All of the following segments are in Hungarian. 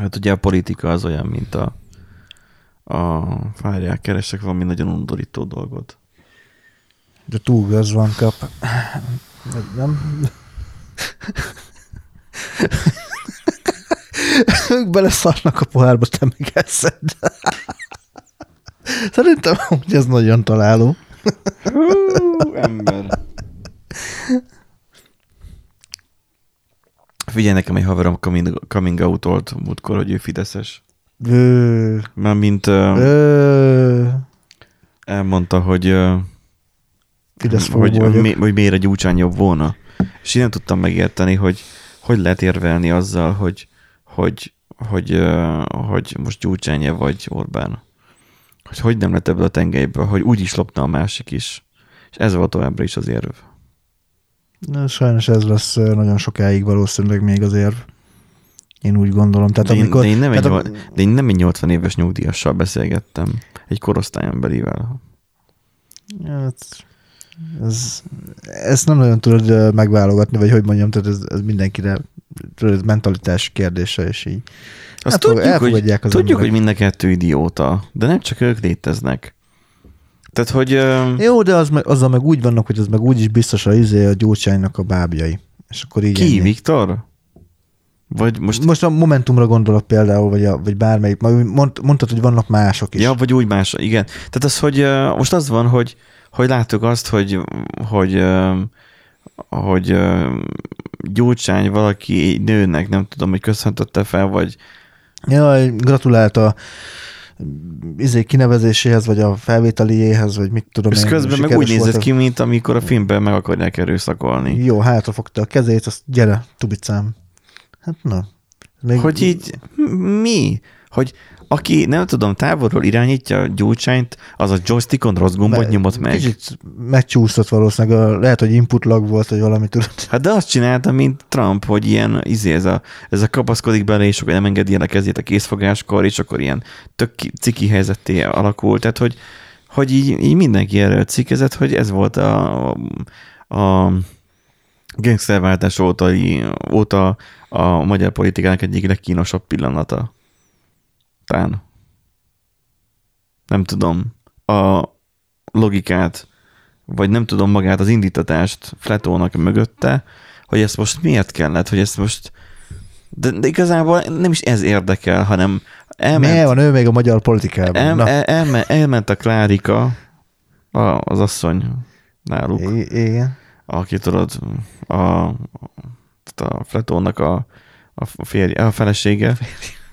Hát ugye a politika az olyan, mint a, a fárják, keresek valami nagyon undorító dolgot. De túl gaz van kap. Nem? Ők beleszarnak a pohárba, te meg eszed. Szerintem, hogy ez nagyon találó. Hú, ember. Figyelj, nekem egy haverom coming, coming out volt múltkor, hogy ő fideszes. Ö, Már mint ö, elmondta, hogy, Fidesz hogy, mi, hogy miért a gyúcsán jobb volna. És én nem tudtam megérteni, hogy hogy lehet érvelni azzal, hogy, hogy, hogy, hogy most gyúcsánye vagy Orbán. Hogy hogy nem lett ebből a tengelyből, hogy úgy is lopna a másik is. És ez volt továbbra is az érv. Sajnos ez lesz nagyon sokáig valószínűleg még az érv. Én úgy gondolom. Tehát De én, amikor, de, én nem egy, tehát nyol- de én nem egy 80 éves nyugdíjassal beszélgettem, egy korosztályon belivel. Hát, ez, ezt nem nagyon tudod megválogatni, vagy hogy mondjam, tehát ez, ez mindenkire tudod, mentalitás kérdése, és így. Azt Elfog- tudjuk, hogy, az tudjuk hogy mind a kettő idióta, de nem csak ők léteznek. Tehát, hogy Jó, de az meg, azzal meg úgy vannak, hogy az meg úgy is biztos a izé a gyurcsánynak a bábjai. És akkor így ki, ennyi. Viktor? Vagy most, Most, a Momentumra gondolok például, vagy, a, vagy bármelyik. Mond, mondtad, hogy vannak mások is. ja, vagy úgy más, igen. Tehát az, hogy most az van, hogy, hogy láttuk azt, hogy, hogy, hogy ö, gyurcsány valaki nőnek, nem tudom, hogy köszöntötte fel, vagy Jaj, gratulált a izé kinevezéséhez, vagy a felvételiéhez, vagy mit tudom és én, közben meg úgy nézett ki, mint amikor a filmben meg akarják erőszakolni. Jó, hátra fogta a kezét, azt gyere, tubicám. Hát na. Még, Hogy így mi? Hogy aki, nem tudom, távolról irányítja a gyújtsányt, az a joystickon rossz gombot me- nyomott meg. Kicsit megcsúszott valószínűleg, a- lehet, hogy input lag volt, vagy valami tudod. Hát de azt csinálta, mint Trump, hogy ilyen, izé, ez a, ez a kapaszkodik bele, és akkor nem engedi el a kezét a készfogáskor, és akkor ilyen tök ki- ciki helyzetté alakult. Tehát, hogy, hogy így, így mindenki erről cikezett, hogy ez volt a, a gangsterváltás óta, óta a magyar politikának egyik legkínosabb pillanata. Tán. Nem tudom. A logikát, vagy nem tudom magát az indítatást Fletónak mögötte, hogy ezt most miért kellett, hogy ezt most de, de igazából nem is ez érdekel, hanem elment, Miért van ő még a magyar politikában? el, Na, el, elme, elment a Klárika, a, az asszony náluk, i- igen. aki tudod, a, a Fletónak a, a, férje, a felesége,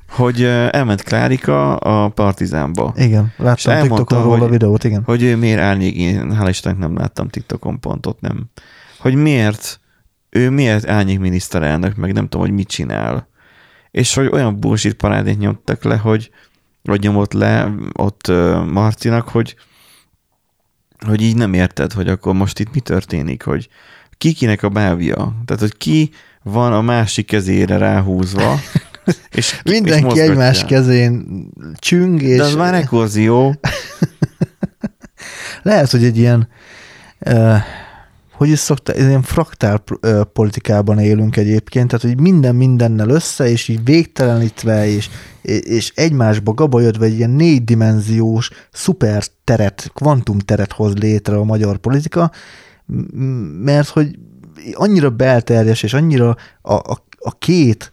hogy elment Klárika a Partizánba. Igen, láttam elmondta, TikTokon róla a hogy- videót, igen. Hogy ő miért árnyék, én hál' Istennek nem láttam TikTokon pontot, nem. Hogy miért, ő miért árnyék miniszterelnök, meg nem tudom, hogy mit csinál. És hogy olyan bullshit parádét nyomtak le, hogy vagy nyomott le ott Marcinak, hogy hogy így nem érted, hogy akkor most itt mi történik, hogy ki kinek a bávja. Tehát, hogy ki van a másik kezére ráhúzva, és és Mindenki mozgatja. egymás kezén csüng, és De az már rekorzió. lehet, hogy egy ilyen uh, hogy is szokta, ilyen fraktál politikában élünk egyébként, tehát hogy minden mindennel össze, és így végtelenítve, és, és egymásba gabajodva egy ilyen négydimenziós szuper teret, kvantum teret hoz létre a magyar politika, mert hogy annyira belterjes, és annyira a, a, a két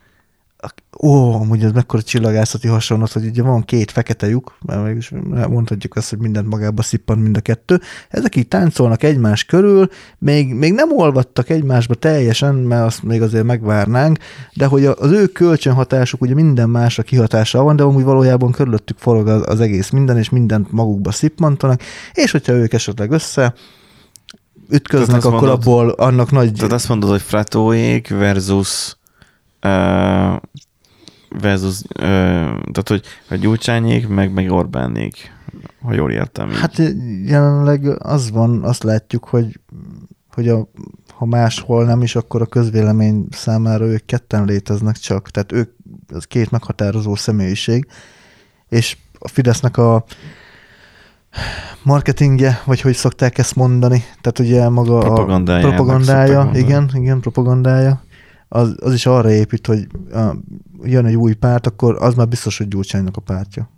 ó, amúgy ez mekkora csillagászati hasonlat, hogy ugye van két fekete lyuk, mert mégis mondhatjuk azt, hogy mindent magába szippant mind a kettő, ezek így táncolnak egymás körül, még, még nem olvadtak egymásba teljesen, mert azt még azért megvárnánk, de hogy az ő kölcsönhatásuk ugye minden másra kihatással van, de amúgy valójában körülöttük forog az, az egész minden, és mindent magukba szippantanak, és hogyha ők esetleg össze ütköznek, akkor mondod- abból annak nagy... Tehát azt mondod, hogy Fratóék versus uh, versus, uh, tehát hogy a Gyurcsányék, meg, meg Orbánék, ha jól értem. így. Hát jelenleg az van, azt látjuk, hogy, hogy a, ha máshol nem is, akkor a közvélemény számára ők ketten léteznek csak. Tehát ők, az két meghatározó személyiség, és a Fidesznek a marketingje, vagy hogy szokták ezt mondani, tehát ugye maga Propagandája, a propagandája, igen, igen, propagandája, az, az is arra épít, hogy a, jön egy új párt, akkor az már biztos, hogy Gyurcsánynak a pártja.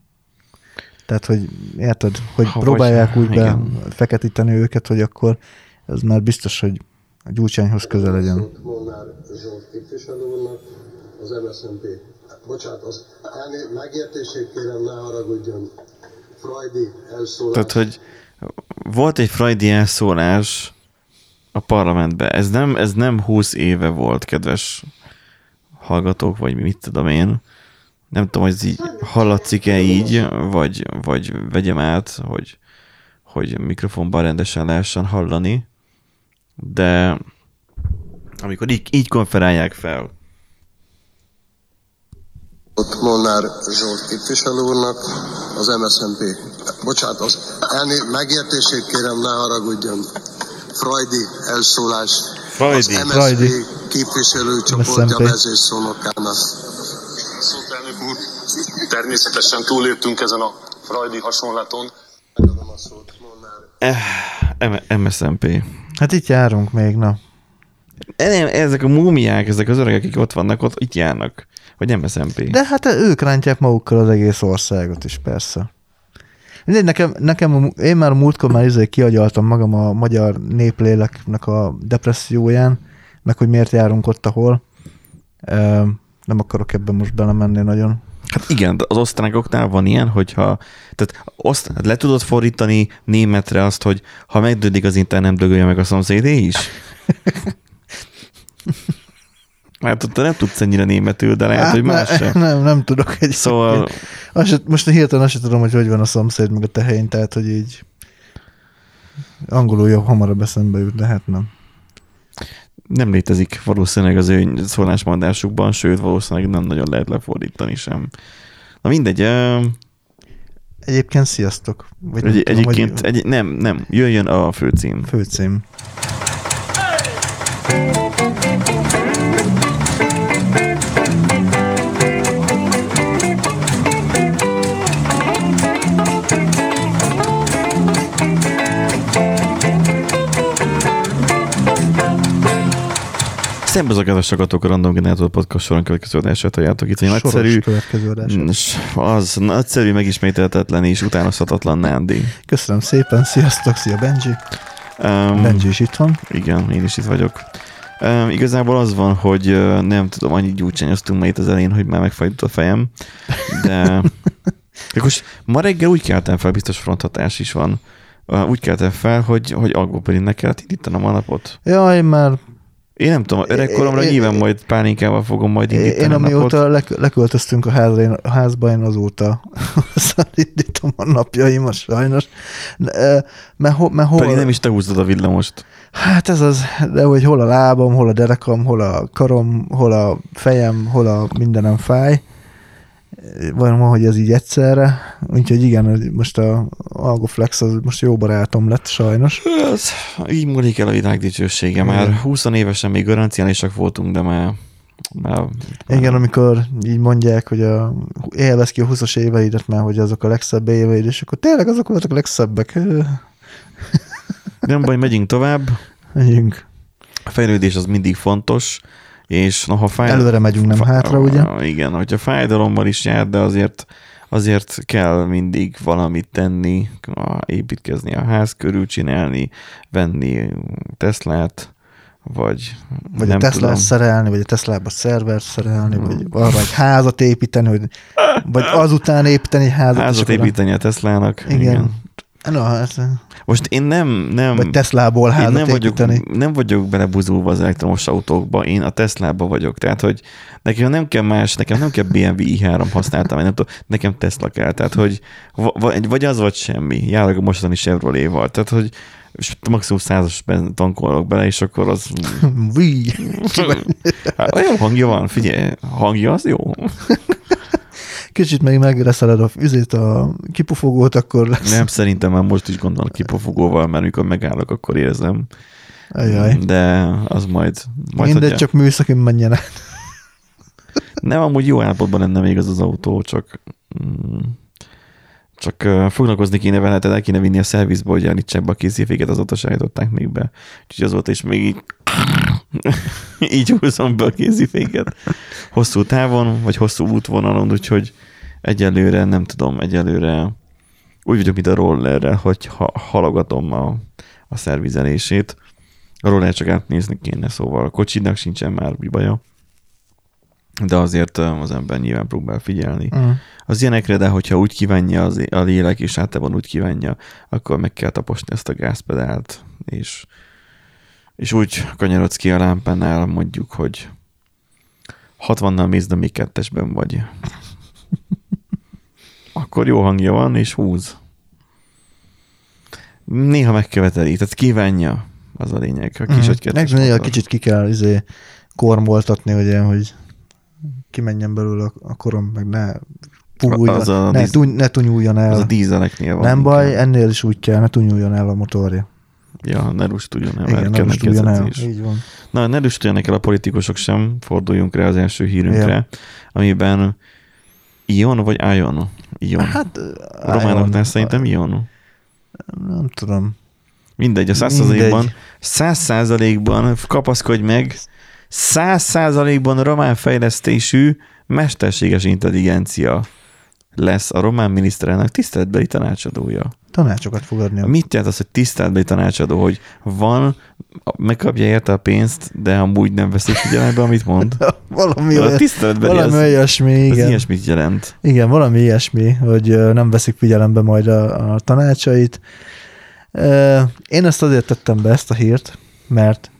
Tehát, hogy érted, hogy Ha, próbálják vagy- úgy igen. befeketíteni őket, hogy akkor ez már biztos, hogy a Gyurcsányhoz közel legyen. Molnár Zsolt képviselő úrnak, az MSZNP. Bocsánat, az elné- megértését kérem, ne haragudjon. Frajdi elszólás. Tehát, hogy volt egy freudi elszólás a parlamentben. Ez nem, ez nem 20 éve volt, kedves hallgatók, vagy mit tudom én. Nem tudom, hogy ez így hallatszik-e így, vagy, vagy vegyem át, hogy, hogy mikrofonban rendesen lehessen hallani. De amikor így, így konferálják fel, Ott Molnár Zsolt képviselő úrnak, az MSZNP. Bocsánat, az elné- megértését kérem, ne haragudjon. Frajdi elszólás. Frajdi. Az MSZP Frajdi. képviselőcsoportja vezérszónokának. Elnök úr, természetesen túléptünk ezen a Frajdi hasonlaton. Megadom a szót, Molnár. eh, M- MSMP. Hát itt járunk még, na. Nem, ezek a múmiák, ezek az öregek, akik ott vannak, ott itt járnak. Vagy MSMP. De hát ők rántják magukkal az egész országot is, persze. Mindegy, nekem, nekem én már a múltkor már izé kiagyaltam magam a magyar népléleknek a depresszióján, meg hogy miért járunk ott, ahol. Nem akarok ebben most belemenni nagyon. Hát igen, de az osztrákoknál van ilyen, hogyha tehát oszt, le tudod fordítani németre azt, hogy ha megdődik az internet, dögölje meg a szomszédé is? Hát te nem tudsz ennyire németül, de lehet, hogy más sem. nem, nem tudok egyébként. Szóval Azt most hirtelen azt sem tudom, hogy hogy van a szomszéd meg a tehén, tehát hogy így angolul jobb hamarabb eszembe jut, de hát nem. nem létezik valószínűleg az ő szólásmondásukban, sőt, valószínűleg nem nagyon lehet lefordítani sem. Na mindegy, ö, Egyébként sziasztok. Vagy nem egy, tudom, egyébként egy, nem, nem, jöjjön a főcím. Főcím. Szembe az a hallgatók, a Random Generator Podcast soron következő adását halljátok itt, Soros nagyszerű, s- az nagyszerű, megismételhetetlen és utánozhatatlan Nándi. Köszönöm szépen, sziasztok, szia Benji. Um, Benji is itt van. Igen, én is itt vagyok. Um, igazából az van, hogy uh, nem tudom, annyit gyújtsányoztunk ma itt az elején, hogy már megfajult a fejem, de most ma reggel úgy keltem fel, biztos fronthatás is van, úgy keltem fel, hogy, hogy algopolinnek kellett indítanom a napot. Ja, én már, Én nem tudom, öregkoromra Én- nyilván majd pálinkával fogom majd indítani én a napot. amióta lek- leköltöztünk a házra, én, a házba, én azóta indítom a napjaimat sajnos. Mert, ho, mert hol, Pedig nem is te húztad a villamost. Hát ez az, de hogy hol a lábam, hol a derekam, hol a karom, hol a fejem, hol a mindenem fáj. Van, hogy ez így egyszerre. Úgyhogy igen, most a Algoflex az most jó barátom lett sajnos. Ez, így múlik el a világ dicsősége. Már 20 évesen még garanciálisak voltunk, de már, már Igen, amikor így mondják, hogy a, élvez ki a 20-as éveidet már, hogy azok a legszebb éveid, és akkor tényleg azok voltak a legszebbek. Nem baj, megyünk tovább. Megyünk. A fejlődés az mindig fontos, és na, ha fáj... Előre megyünk, nem hátra, ugye? Igen, hogyha fájdalommal is jár, de azért azért kell mindig valamit tenni, építkezni a ház körül, csinálni, venni Teslát, vagy, Vagy nem a Tesla tudom. szerelni, vagy a Teslába szervert szerelni, vagy arra egy házat építeni, hogy, vagy azután építeni egy házat. Házat építeni a Teslának. Igen. Igen. Na, hát, Most én nem, nem, vagy Teslából házat nem vagyok, építeni. nem vagyok belebuzulva az elektromos autókba, én a Teslába vagyok. Tehát, hogy nekem nem kell más, nekem nem kell BMW i3 használtam, nem tudom, nekem Tesla kell. Tehát, hogy va- vagy, az, vagy semmi. Járok a mostani Chevrolet-val. Tehát, hogy és maximum százas tankolok bele, és akkor az... Hát, olyan hangja van, figyelj, hangja az jó. Kicsit még megreszeled a üzét, a kipufogót, akkor lesz. Nem, szerintem már most is gondolok kipofogóval, mert mikor megállok, akkor érzem. Ajaj. De az majd... majd Mindegy, hogy- csak műszakin menjen át. Nem, amúgy jó állapotban lenne még az az autó, csak mm, csak uh, foglalkozni kéne vele, tehát el kéne vinni a szervizbe, hogy állítsák be a készéféket, azóta se állították még be. Úgyhogy azóta is még így Így húzom be a kéziféket. Hosszú távon, vagy hosszú útvonalon, úgyhogy egyelőre, nem tudom, egyelőre úgy vagyok, mint a rollerrel, hogy ha, halogatom a, a szervizelését. A roller csak átnézni kéne, szóval a kocsinak sincsen már úgy baja. De azért az ember nyilván próbál figyelni. Mm. Az ilyenekre, de hogyha úgy kívánja az, a lélek, és általában úgy kívánja, akkor meg kell taposni ezt a gázpedált, és, és úgy kanyarodsz ki a lámpánál, mondjuk, hogy 60-nal mész, de még kettesben vagy. Akkor jó hangja van, és húz. Néha megköveteli, tehát kívánja, az a lényeg. A kis kettes Meg motor. kicsit ki kell izé, kormoltatni, ugye, hogy kimenjen belőle a- a korom, meg ne púguljon, Az a ne, díz- tuny, ne tunyuljon el. Az a dízeleknél van. nem baj, inkább. ennél is úgy kell, ne tunyuljon el a motorja. Ja, ne rustuljon el, Igen, most tudjon el. Így van. Na, ne lüstöljenek el a politikusok sem, forduljunk rá az első hírünkre, Ja. amiben Ion vagy Ion? Ion. Hát, románoknál szerintem Ion. Nem tudom. Mindegy, a száz százalékban, száz százalékban kapaszkodj meg, száz százalékban román fejlesztésű mesterséges intelligencia lesz a román miniszterelnök tiszteletbeli tanácsadója. Tanácsokat fog adni. a- Mit jelent az, hogy tiszteletbeli tanácsadó, hogy van, megkapja érte a pénzt, de amúgy nem veszik figyelembe, amit mond? valami, A olyan, tiszteletbeli valami az, olyasmi, igen. ilyesmit jelent. Igen, valami ilyesmi, hogy nem veszik figyelembe majd a, a tanácsait. Én ezt azért tettem be, ezt a hírt, mert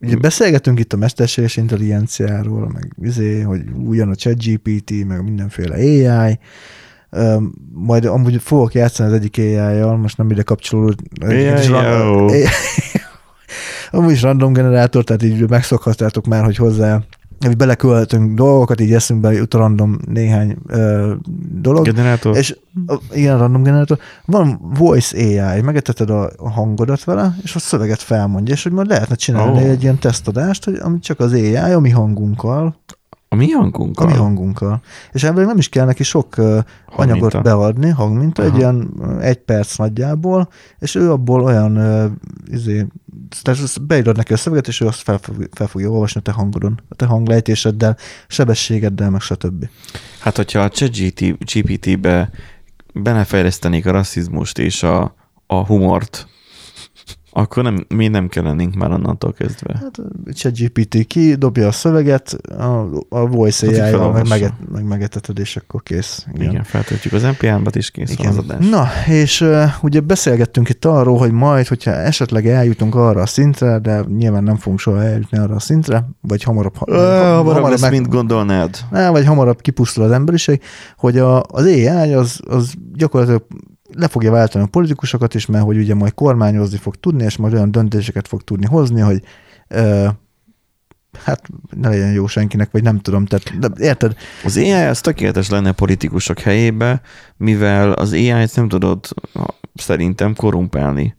ugye beszélgetünk itt a mesterséges intelligenciáról, meg izé, hogy újon a ChatGPT, meg mindenféle AI, majd amúgy fogok játszani az egyik AI-jal, most nem ide kapcsolódó. AI, jó. Amúgy is random generátor, tehát így megszokhattátok már, hogy hozzá hogy beleköltünk dolgokat, így eszünkbe jut random néhány ö, dolog. Generátor? És igen, random generátor. Van voice AI, megeteted a, hangodat vele, és a szöveget felmondja, és hogy majd lehetne csinálni oh. egy ilyen tesztadást, hogy ami csak az AI, a mi hangunkkal, A mi hangunkkal? a mi hangunkkal. És ebből nem is kell neki sok uh, anyagot beadni, hangminta, egy Aha. ilyen ö, egy perc nagyjából, és ő abból olyan izé, tehát beírod neki a szöveget, és ő azt fel, fog- fel fogja olvasni a te hangodon, a te hanglejtéseddel, sebességeddel, meg stb. Hát, hogyha a ChatGPT-be belefejlesztenék a rasszizmust és a, a humort, akkor nem, mi nem kell lennénk már onnantól kezdve. Hát ChatGPT ki, dobja a szöveget, a, a voice így AI-val meg, meget, meg megeteted, és akkor kész. Igen, Igen feltöltjük az NPM-bat, és kész van az adás. Na, és uh, ugye beszélgettünk itt arról, hogy majd, hogyha esetleg eljutunk arra a szintre, de nyilván nem fogunk soha eljutni arra a szintre, vagy hamarabb, ha, Ö, Hamarabb lesz, mint gondolnád. Ne, vagy hamarabb kipusztul az emberiség, hogy a, az AI az, az gyakorlatilag le fogja váltani a politikusokat is, mert hogy ugye majd kormányozni fog tudni, és majd olyan döntéseket fog tudni hozni, hogy ö, hát ne legyen jó senkinek, vagy nem tudom, tehát de, érted? Az AI az tökéletes lenne politikusok helyébe, mivel az AI-t nem tudod szerintem korumpálni.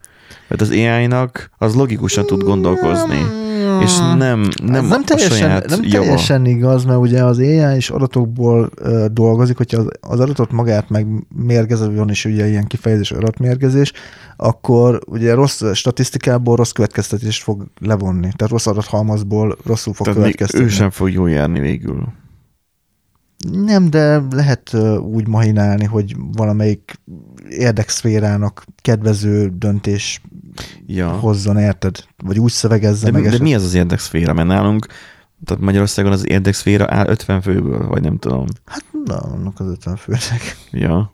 Mert az AI-nak az logikusan tud gondolkozni, és nem, nem, nem, teljesen, nem java. teljesen igaz, mert ugye az AI is adatokból ö, dolgozik, hogyha az, az adatot magát megmérgező, van is ugye ilyen kifejezés adatmérgezés, akkor ugye rossz statisztikából rossz következtetést fog levonni. Tehát rossz adathalmazból rosszul fog Tehát következtetni. ő sem fog jól járni végül. Nem, de lehet úgy mahinálni, hogy valamelyik érdekszférának kedvező döntés Ja. hozzon, érted? Vagy úgy szövegezze De, meg. de eset- mi az az érdekszféra? Mert nálunk, tehát Magyarországon az érdekszféra áll 50 főből, vagy nem tudom. Hát na, annak az 50 főnek. Ja.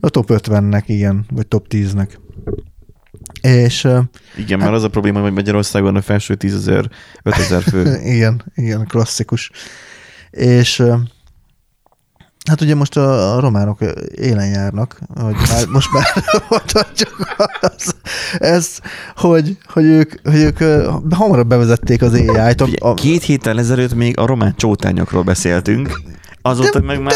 A top 50-nek, igen, vagy top 10-nek. És Igen, mert az a probléma, hogy Magyarországon a felső 10 ezer, 5 ezer fő. igen, igen, klasszikus. És hát ugye most a, a románok élen járnak, hogy már, most már mondhatjuk az, ez, hogy, hogy ők, hogy ők hamarabb bevezették az AI-t. A, a, két héttel ezelőtt még a román csótányokról beszéltünk, azóta, meg már,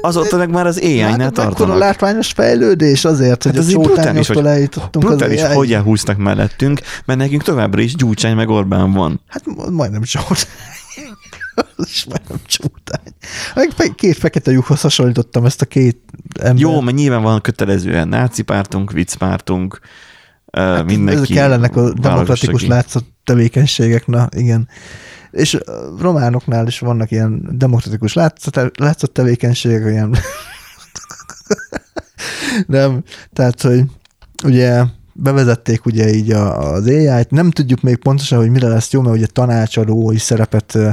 azóta meg már az AI-nál tartanak. látványos fejlődés azért, hogy Hát a így brutális, csótányoktól eljutottunk az brutális, AI-ig. hogy elhúztak mellettünk, mert nekünk továbbra is Gyurcsány meg Orbán van. Hát ma- majdnem csótány. Az is majdnem csótány. Meg fe- két fekete lyukhoz hasonlítottam ezt a két ember. Jó, mert nyilván van kötelezően náci pártunk, vicc pártunk, hát mindenki. Ezek kellenek a demokratikus látszat, tevékenységek, na igen. És románoknál is vannak ilyen demokratikus látszat, látszat tevékenységek, olyan nem, tehát, hogy ugye bevezették ugye így az AI-t, nem tudjuk még pontosan, hogy mire lesz jó, mert ugye tanácsadói szerepet ö, ö,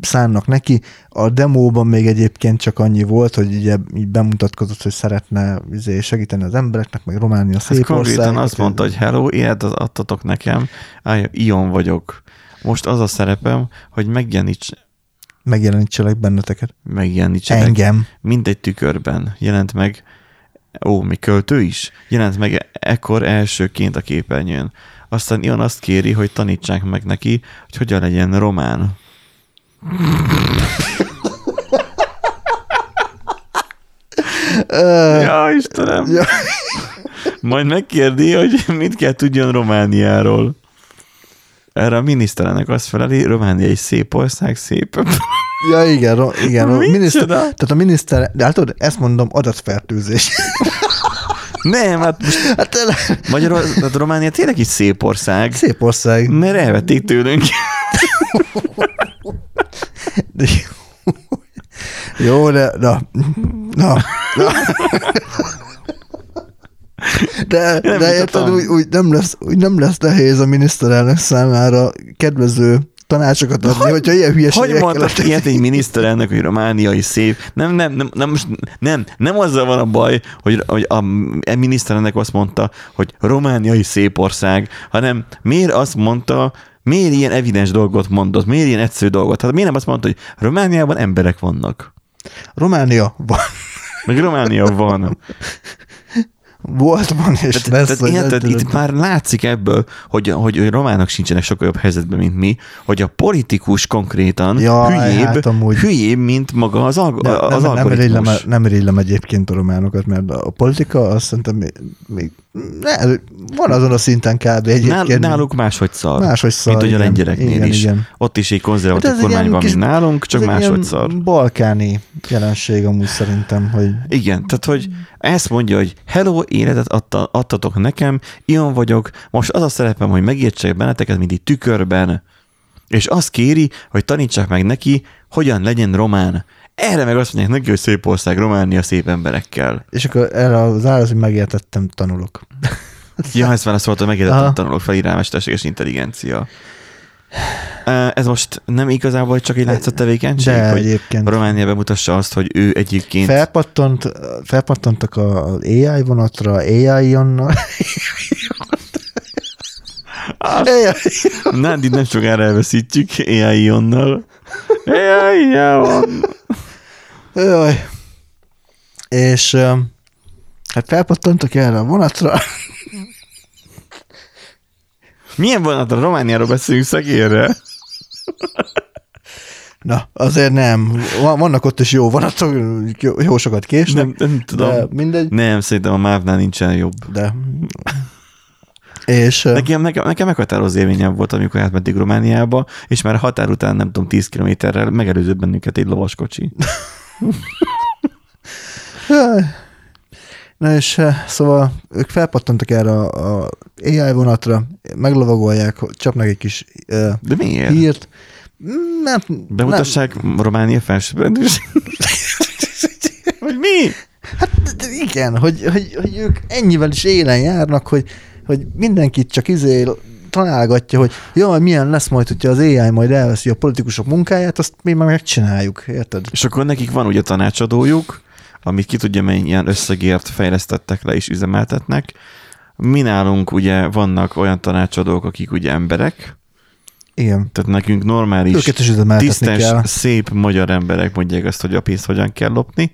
szánnak neki. A demóban még egyébként csak annyi volt, hogy ugye így bemutatkozott, hogy szeretne izé, segíteni az embereknek, meg Románia Ez szép konkrétan ország. azt mondta, hogy hello, ilyet adtatok nekem, Áj, Ion vagyok. Most az a szerepem, hogy megjeleníts, Megjelenítselek benneteket. megjelenítsenek Engem. mindegy tükörben. Jelent meg, ó, mi költő is? Jelent meg ekkor elsőként a képernyőn. Aztán Ion azt kéri, hogy tanítsák meg neki, hogy hogyan legyen román. Ja, Istenem. Ja. Majd megkérdi, hogy mit kell tudjon Romániáról. Erre a miniszterelnök azt feleli, Románia egy szép ország, szép. Ja, igen, ro- igen. A miniszter, tehát a miniszter, de hát tudod, ezt mondom, adatfertőzés. Nem, hát most Hát Magyarul, tehát Románia tényleg egy szép ország, szép ország. mert elvették tőlünk. De jó. Jó, de na, na, na. De, Nem de érted, úgy, úgy, nem lesz, úgy nem lesz nehéz a miniszterelnök számára kedvező tanácsokat adni, hogyha ilyen Hogy hülyeségekkel... mondtad ilyet egy miniszterelnök, hogy romániai szép? Nem, nem, nem, nem, most nem, nem azzal van a baj, hogy, hogy a e miniszterelnök azt mondta, hogy romániai szép ország, hanem miért azt mondta, miért ilyen evidens dolgot mondott, miért ilyen egyszerű dolgot? Hát miért nem azt mondta, hogy Romániában emberek vannak? Románia van, Meg Románia van. Volt, van és Tehát, lesz. tehát érted, nem itt már látszik ebből, hogy, hogy, románok sincsenek sokkal jobb helyzetben, mint mi, hogy a politikus konkrétan Jaj, hülyébb, hát amúgy. hülyébb, mint maga az, alg- De az nem, nem, irigylem, algoritmus. nem irigylem egyébként a románokat, mert a politika azt szerintem még, még ne, van azon a szinten kb. Egyébként. náluk máshogy szar. Máshogy szar, Mint hogy a igen. lengyeleknél Igen, is. igen. Ott is egy konzervatív Hát kormány van, mint nálunk, csak máshogy szar. balkáni jelenség amúgy szerintem, hogy Igen, tehát hogy ezt mondja, hogy hello, életet adta, adtatok nekem, ilyen vagyok, most az a szerepem, hogy megértsek benneteket, mint tükörben, és azt kéri, hogy tanítsák meg neki, hogyan legyen román. Erre meg azt mondják neki, hogy szép ország, Románia szép emberekkel. és akkor erre az ára, hogy megértettem, tanulok. Ja, ezt válaszolta, megértettem, Aha. tanulok fel irá mesterséges intelligencia. Ö, Ez most nem igazából csak egy látszott tevékenység, De hogy egyébként. Románia bemutassa azt, hogy ő egyébként Felpattant, felpattantak a- az AI vonatra, AI jonnal. Nádi nem sokára elveszítjük AI onnal. AI on. Jaj. És hát felpattantak erre a vonatra. Milyen vonatra Romániáról beszélünk szegérre? Na, azért nem. Van- Vannak ott is jó vonatok, jó, sokat késnek. Nem, nem tudom. De mindegy. Nem, szerintem a MÁV-nál nincsen jobb. De. És Nekem, nekem, nekem meghatározó élményem volt, amikor átmentünk Romániába, és már a határ után, nem tudom, 10 kilométerrel megelőzött bennünket egy lovaskocsi. Na és eh, szóval ők felpattantak erre a, a AI vonatra, meglovagolják, csapnak egy kis uh, De miért? hírt. Mm, Mert Bemutassák Románia felsőbbrendűs. Vagy mi? Hát igen, hogy, hogy, hogy ők ennyivel is élen járnak, hogy, hogy mindenkit csak izé találgatja, hogy jaj, milyen lesz majd, hogyha az AI majd elveszi a politikusok munkáját, azt mi meg megcsináljuk, érted? És akkor nekik van ugye tanácsadójuk, amit ki tudja mennyi ilyen összegért fejlesztettek le és üzemeltetnek. Mi nálunk ugye vannak olyan tanácsadók, akik ugye emberek, Igen. tehát nekünk normális, Őket is tisztes, kell. szép magyar emberek mondják azt, hogy a pénzt hogyan kell lopni.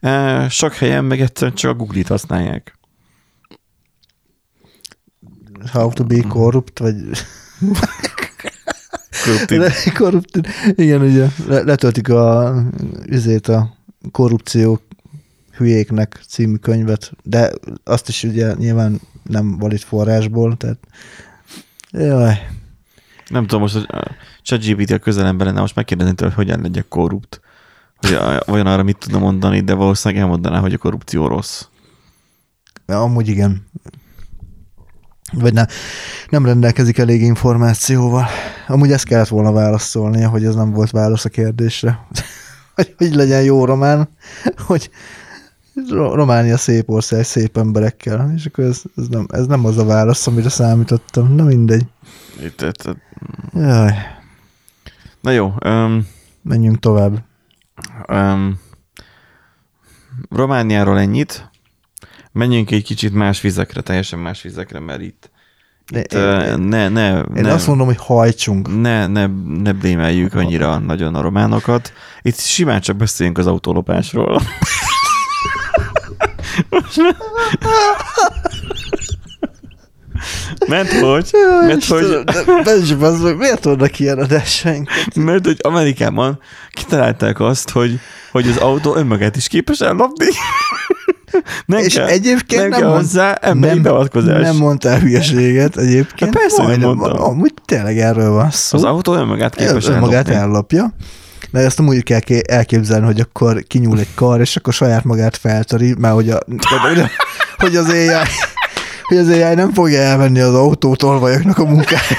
E, Sok helyen meg egyszerűen csak a Google-it használják. How to be corrupt, vagy Korruptív. Igen, ugye le, letöltik a, üzét a korrupció hülyéknek című könyvet, de azt is ugye nyilván nem valid forrásból, tehát jaj, Nem tudom, most a ChatGPT a közelemben lenne, most megkérdezni tőle, hogy hogyan legyek korrupt. Hogy vajon arra mit tudna mondani, de valószínűleg elmondaná, hogy a korrupció rossz. amúgy igen. Vagy ne, nem rendelkezik elég információval. Amúgy ezt kellett volna válaszolnia, hogy ez nem volt válasz a kérdésre. hogy, hogy legyen jó román, hogy Ro- Románia szép ország, szép emberekkel, és akkor ez, ez, nem, ez nem az a válasz, amire számítottam. Na mindegy. Itt, itt, itt. Jaj, Na jó, um, menjünk tovább. um, Romániáról ennyit. Menjünk egy kicsit más vizekre, teljesen más vizekre, mert itt, itt Én- uh, ne, ne, Én ne, azt mondom, hogy hajtsunk. ne, ne, ne blémeljük annyira nagyon a románokat. Itt simán csak beszéljünk az autólopásról. Mert hogy, mert hogy, Benji, bazd meg, miért vannak ilyen adásaink? mert hogy Amerikában kitalálták azt, hogy, hogy az autó önmagát is képes ellopni. Nem És kell, egyébként nem, nem kell mond- hozzá emberi nem, beavatkozás. nem mondtál hülyeséget egyébként. Hát persze, hogy nem mondtam. Amúgy tényleg erről van szó. az autó önmagát képes magát ellopni. ellopja. De ezt nem úgy kell ké- elképzelni, hogy akkor kinyúl egy kar, és akkor saját magát feltöri, mert hogy, a, hogy, a- hogy az AI, hogy az AI nem fogja elvenni az autótolvajoknak a munkáját.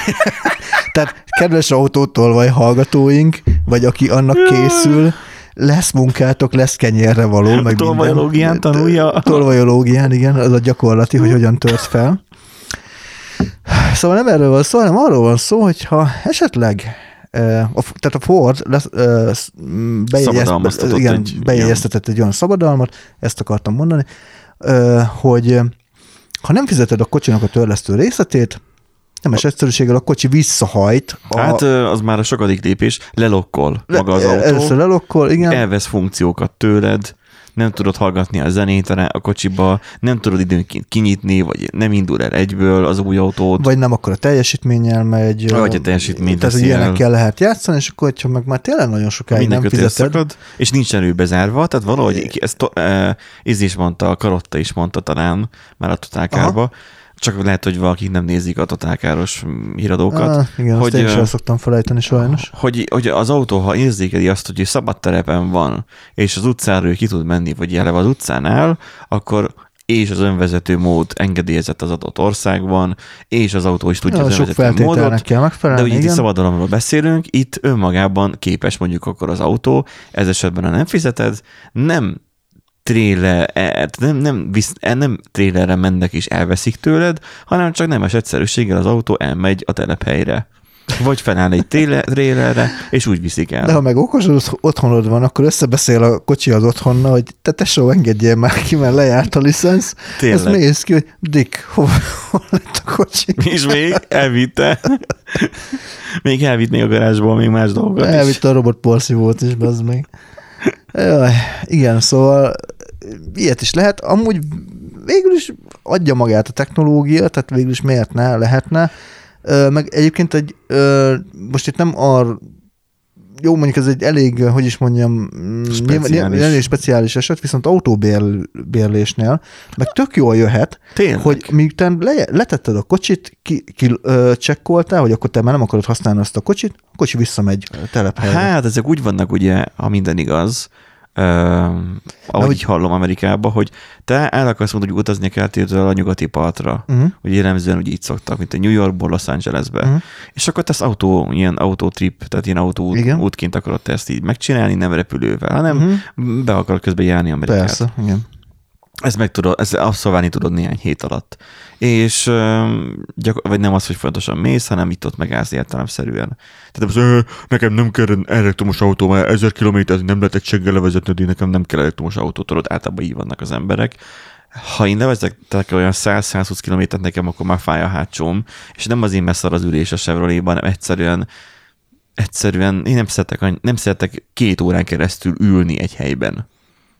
Tehát kedves autótolvaj hallgatóink, vagy aki annak készül, lesz munkátok, lesz kenyérre való, meg minden. Tolvajológián tanulja. Tolvajológián, igen, az a gyakorlati, hogy hogyan tört fel. Szóval nem erről van szó, hanem arról van szó, hogyha esetleg a, tehát a Ford lesz, sz- m, bejegyezt, Szabadalmaztatott igen, egy- bejegyeztetett egy olyan szabadalmat, ezt akartam mondani, hogy ha nem fizeted a kocsinak a törlesztő részletét, nemes egyszerűséggel a kocsi visszahajt. A, Hát az már a sokadik lépés, lelokkol maga az Először autó, lelokkol, igen. elvesz funkciókat tőled, nem tudod hallgatni a zenét a kocsiba, nem tudod időnként kinyitni, vagy nem indul el egyből az új autód. vagy nem akkor a teljesítménnyel megy. Vagy a teljesítményt Tehát, hogy ilyenekkel lehet játszani, és akkor, hogyha meg már tényleg nagyon sokáig nem fizeted, szakad, és nincs erőbezárva, tehát valahogy ezt to- eh, Izzy is mondta, a Karotta is mondta talán már a totálkárba, csak lehet, hogy valakik nem nézik a totálkáros mm, híradókat, Ah, igen, hogy, azt én el szoktam felejteni sajnos. hogy, hogy az autó, ha érzékeli azt, hogy szabad terepen van, és az utcáról ki tud menni, vagy eleve az utcán áll, akkor és az önvezető mód engedélyezett az adott országban, és az autó is tudja Ja, az önvezető módot, kell de megfelelni, ugye itt igen. szabadalomról beszélünk, itt önmagában képes mondjuk akkor az autó, ez esetben ha nem fizeted, nem tréler, e- nem, nem, visz, e- nem trélerre mennek és elveszik tőled, hanem csak nemes egyszerűséggel az autó elmegy a telephelyre. Vagy feláll egy tréle- trélerre, és úgy viszik el. De ha meg okos otth- otthonod van, akkor összebeszél a kocsi az otthonnal, hogy te tesó, engedjél már ki, mert lejárt a licensz. Tényleg. Ez mész ki, hogy Dick, hol, hol lett a kocsi? És még elvitte. még elvitt még a garázsból még más dolgokat is. Elvitte a robot porszívót is, az meg. Jaj, igen, szóval ilyet is lehet. Amúgy végül is adja magát a technológia, tehát végül is miért ne, lehetne. Meg egyébként egy, most itt nem ar, jó, mondjuk ez egy elég, hogy is mondjam, mm, Speciális. nyilván- elég speciális eset, viszont autóbérlésnél meg tök jól jöhet, Tényleg? hogy miután le, letetted a kocsit, ki, ki ö, csekkoltál, hogy akkor te már nem akarod használni azt a kocsit, a kocsi visszamegy telephelyre. Hát ezek úgy vannak ugye, ha minden igaz, Uh, ahogy hogy- így hallom Amerikában, hogy te el akarsz mondani, hogy utazni kell tőle a nyugati partra. Uh-huh. Ugye jellemzően úgy így szoktak, mint a New Yorkból Los Angelesbe. Uh-huh. És akkor te ezt autó, ilyen autótrip, tehát ilyen autó Igen. útként akarod te ezt így megcsinálni, nem repülővel, hanem uh-huh. be akarod közben járni Amerikát. Persze, igen. Ezt meg tudod, ezt abszolválni tudod néhány hét alatt. És gyakor- vagy nem az, hogy fontosan mész, hanem itt ott megállsz értelemszerűen. Tehát az, "Ö, nekem nem kell elektromos autó, mert ezer kilométer nem lehet egy seggel levezetni, nekem nem kell elektromos autó, tudod, általában így vannak az emberek. Ha én levezetek olyan 100-120 kilométert nekem, akkor már fáj a hátsóm, és nem azért messze az ülés a Chevroletban, hanem egyszerűen egyszerűen én nem szeretek, nem szeretek két órán keresztül ülni egy helyben,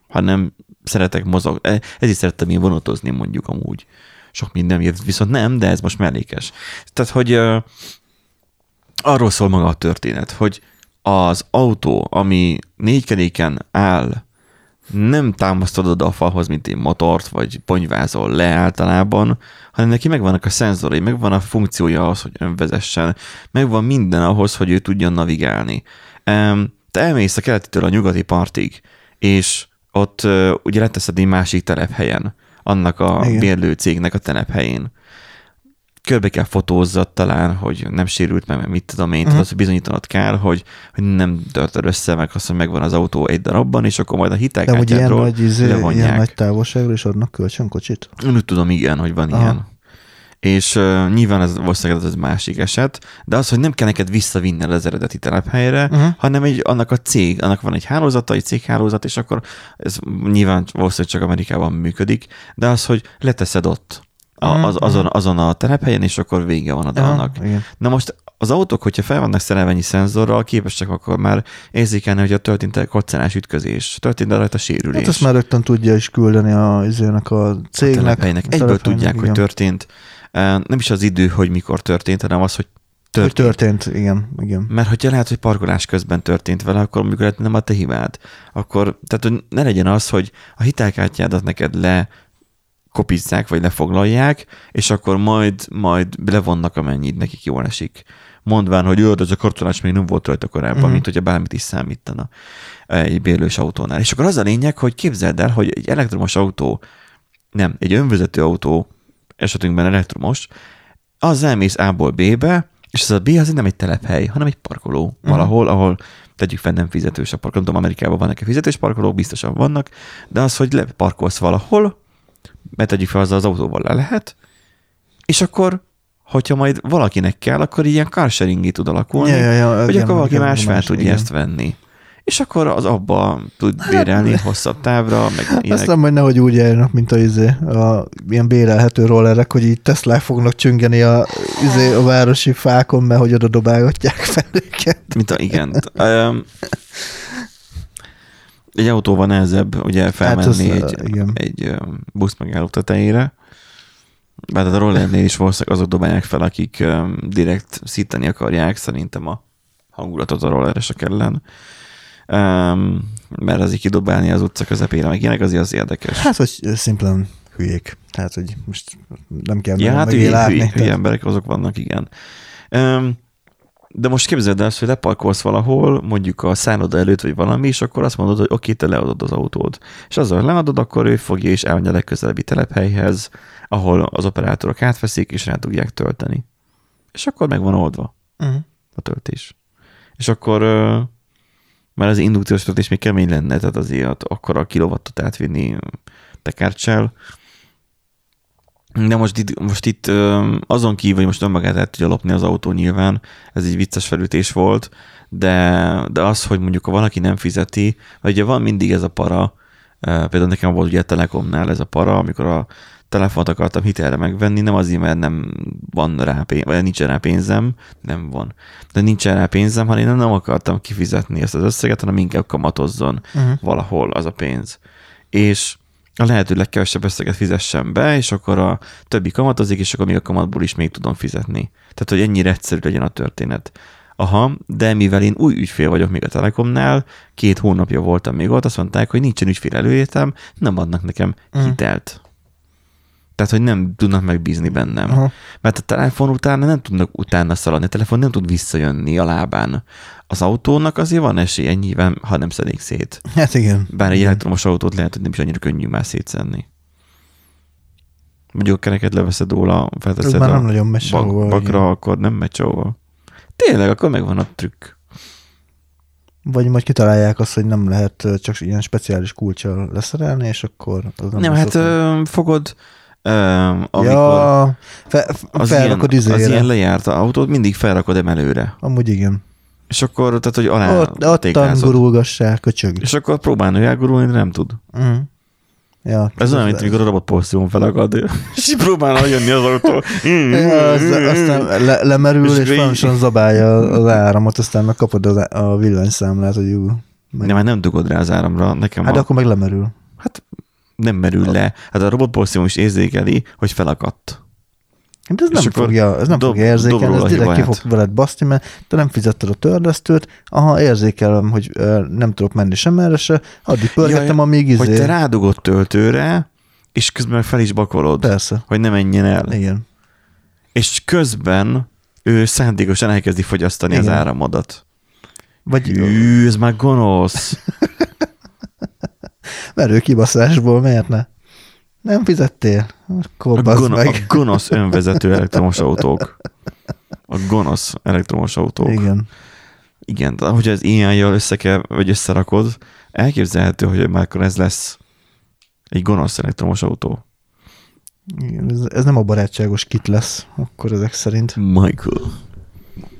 hanem szeretek mozog. E- Ezért szerettem én vonatozni mondjuk amúgy. Sok minden viszont nem, de ez most mellékes. Tehát, hogy uh, arról szól maga a történet, hogy az autó, ami négy keréken áll, nem támasztod oda a falhoz, mint egy motort, vagy ponyvázol le általában, hanem neki megvannak a szenzorai, megvan a funkciója ahhoz, hogy önvezessen, megvan minden ahhoz, hogy ő tudjon navigálni. Te elmész a keletitől a nyugati partig, és ott ö, ugye leteszed egy másik telephelyen, annak a Igen. bérlő cégnek a telephelyén. körbe kell fotózzad talán, hogy nem sérült meg, mert mit tudom én, Mhm. tudod, hogy bizonyítanod kell, hogy, hogy nem törted össze, meg azt, hogy megvan az autó egy darabban, és akkor majd a De hogy ilyen hitelkártyádról nagy, izé, ilyen nagy távolságra is adnak kölcsönkocsit? Úgy tudom, igen, hogy van Aha. ilyen. És uh, nyilván ez valószínűleg ez egy másik eset, de az, hogy nem kell neked visszavinned az eredeti telephelyre, uh-huh. hanem egy, annak a cég, annak van egy hálózata, egy céghálózat, és akkor ez nyilván valószínűleg csak Amerikában működik, de az, hogy leteszed ott a, az, azon, azon a telephelyen, és akkor vége van a dalnak. igen. Na most az autók, hogyha fel vannak szerelve ennyi szenzorral, képesek akkor már érzékelni, hogy a történt egy koccanás ütközés, történt rajta sérülés. Hát ezt már rögtön tudja is küldeni a, izének a a cégnek. telephelynek. a Egyből telephelynek, tudják, hogy igen. történt. Nem is az idő, hogy mikor történt, hanem az, hogy Hogy történt. történt, igen, igen. Mert hogyha lehet, hogy parkolás közben történt vele, akkor amikor nem a te hibád. Akkor, tehát hogy ne legyen az, hogy a hitelkártyádat neked le kopizzák, vagy lefoglalják, és akkor majd, majd levonnak, amennyit nekik jól esik. Mondván, hogy de ez a kartolás még nem volt rajta korábban, mm. mint hogyha bármit is számítana egy bérlős autónál. És akkor az a lényeg, hogy képzeld el, hogy egy elektromos autó, nem, egy önvezető autó, esetünkben elektromos, az elmész A-ból B-be, és ez a B az nem egy telephely, hanem egy parkoló uh-huh. valahol, ahol tegyük fel nem fizetős a parkoló. Nem tudom, Amerikában vannak-e fizetős parkolók, biztosan vannak, de az, hogy leparkolsz valahol, mert tegyük fel, azzal az autóval le lehet, és akkor, hogyha majd valakinek kell, akkor ilyen carsharingi tud alakulni, Ja, ja, ja, hogy igen, akkor valaki más fel tudja igen. ezt venni. És akkor az abba tud bérelni hosszabb távra, meg ilyenek. Aztán majd nehogy úgy eljönnek, mint a, izé, a ilyen bérelhető rollerek, hogy így Teslák fognak csüngeni a, izé, a városi fákon, mert hogy oda dobálgatják fel őket. Mint a, igen. Um, egy autóval nehezebb ugye felmenni az, egy, igen. egy busz megálló tetejére. Bár a rollernél is valószínűleg azok dobálják fel, akik direkt szíteni akarják szerintem a hangulatot a rolleresek ellen. Um, mert azért kidobálni az utca közepére, meg ilyenek azért az érdekes. Hát, hogy szimplán hülyék. Tehát, hogy most nem kell Ja, hát hülye, látni. hülye, hülye emberek azok vannak, igen. Um, de most képzeld el, azt, hogy leparkolsz valahol, mondjuk a szálloda előtt, vagy valami, és akkor azt mondod, hogy oké, te leadod az autód. És azzal, leadod, akkor ő fogja és elmegy a legközelebbi telephelyhez, ahol az operátorok átveszik, és rá tudják tölteni. És akkor meg van oldva Mhm. a töltés. És akkor már az indukciós töltés még kemény lenne, tehát azért akkor a kilowattot átvinni tekárcsel. De most itt, most itt azon kívül, hogy most önmagát el tudja lopni az autó nyilván, ez egy vicces felütés volt, de, de az, hogy mondjuk ha valaki nem fizeti, vagy ugye van mindig ez a para, például nekem volt ugye a Telekomnál ez a para, amikor a telefont akartam hitelre megvenni, nem azért, mert nem van rá pénz, vagy nincs rá pénzem, nem van, de nincs rá pénzem, hanem én nem akartam kifizetni ezt az összeget, hanem inkább kamatozzon uh-huh. valahol az a pénz. És a lehető legkevesebb összeget fizessen be, és akkor a többi kamatozik, és akkor még a kamatból is még tudom fizetni. Tehát, hogy ennyire egyszerű legyen a történet. Aha, de mivel én új ügyfél vagyok még a Telekomnál, két hónapja voltam még ott, azt mondták, hogy nincsen ügyfél előétem, nem adnak nekem hitelt. Tehát, hogy nem tudnak megbízni bennem. Aha. Mert a telefon utána nem tudnak utána szaladni, a telefon nem tud visszajönni a lábán. Az autónak azért van esélye nyilván, ha nem szedik szét. Hát igen. Bár egy elektromos autót lehet, hogy nem is annyira könnyű már szétszenni. Mondjuk a kereket leveszed róla, felteszed már a nem nagyon megy bak, bakra, igen. akkor nem megy sehova. Tényleg, akkor megvan a trükk. Vagy majd kitalálják azt, hogy nem lehet csak ilyen speciális kulcsal leszerelni, és akkor... Az Nem, nem hát fogod, ö, amikor ja, fe, az, felrakod ilyen, az izére. ilyen lejárt autót mindig felrakod emelőre. Amúgy igen. És akkor, tehát, hogy alá Ott, ottan gurulgassák, köcsög. És akkor próbálni elgurulni, de nem tud. Uh-huh. Ja, Ez olyan, mint amikor a robotporszívón felakad, és próbálna jönni az autó. Ja, az, aztán le, lemerül, És és, folyamatosan zabálja az áramot, aztán meg kapod az, á- a villanyszámlát, hogy jú. Meg, Nem, hát nem dugod rá az áramra. Nekem hát a, akkor meg lemerül. Hát nem merül le. Hát a robotporszívón is érzékeli, hogy felakadt. De ez És nem fogja, ez nem dob- fogja érzékelni, ez direkt ki fog veled baszti, mert te nem fizetted a törlesztőt, aha, érzékelem, hogy nem tudok menni sem erre se, addig pörgettem, Jaj, amíg izé. Hogy te rádugod töltőre, és közben fel is bakolod, Persze, hogy ne menjen el. igen. És közben ő szándékosan elkezdi fogyasztani Igen. az áramodat. Vagy Ű, ez már gonosz. merő kibaszásból, miért ne? Nem fizettél? Akkor A, gono- a meg. gonosz önvezető elektromos autók. A gonosz elektromos autók. Igen. Igen, de hogyha az AI-jal össze kell, vagy összerakod, elképzelhető, hogy már akkor ez lesz egy gonosz elektromos autó. Igen, ez, ez nem a barátságos kit lesz, akkor ezek szerint. Michael,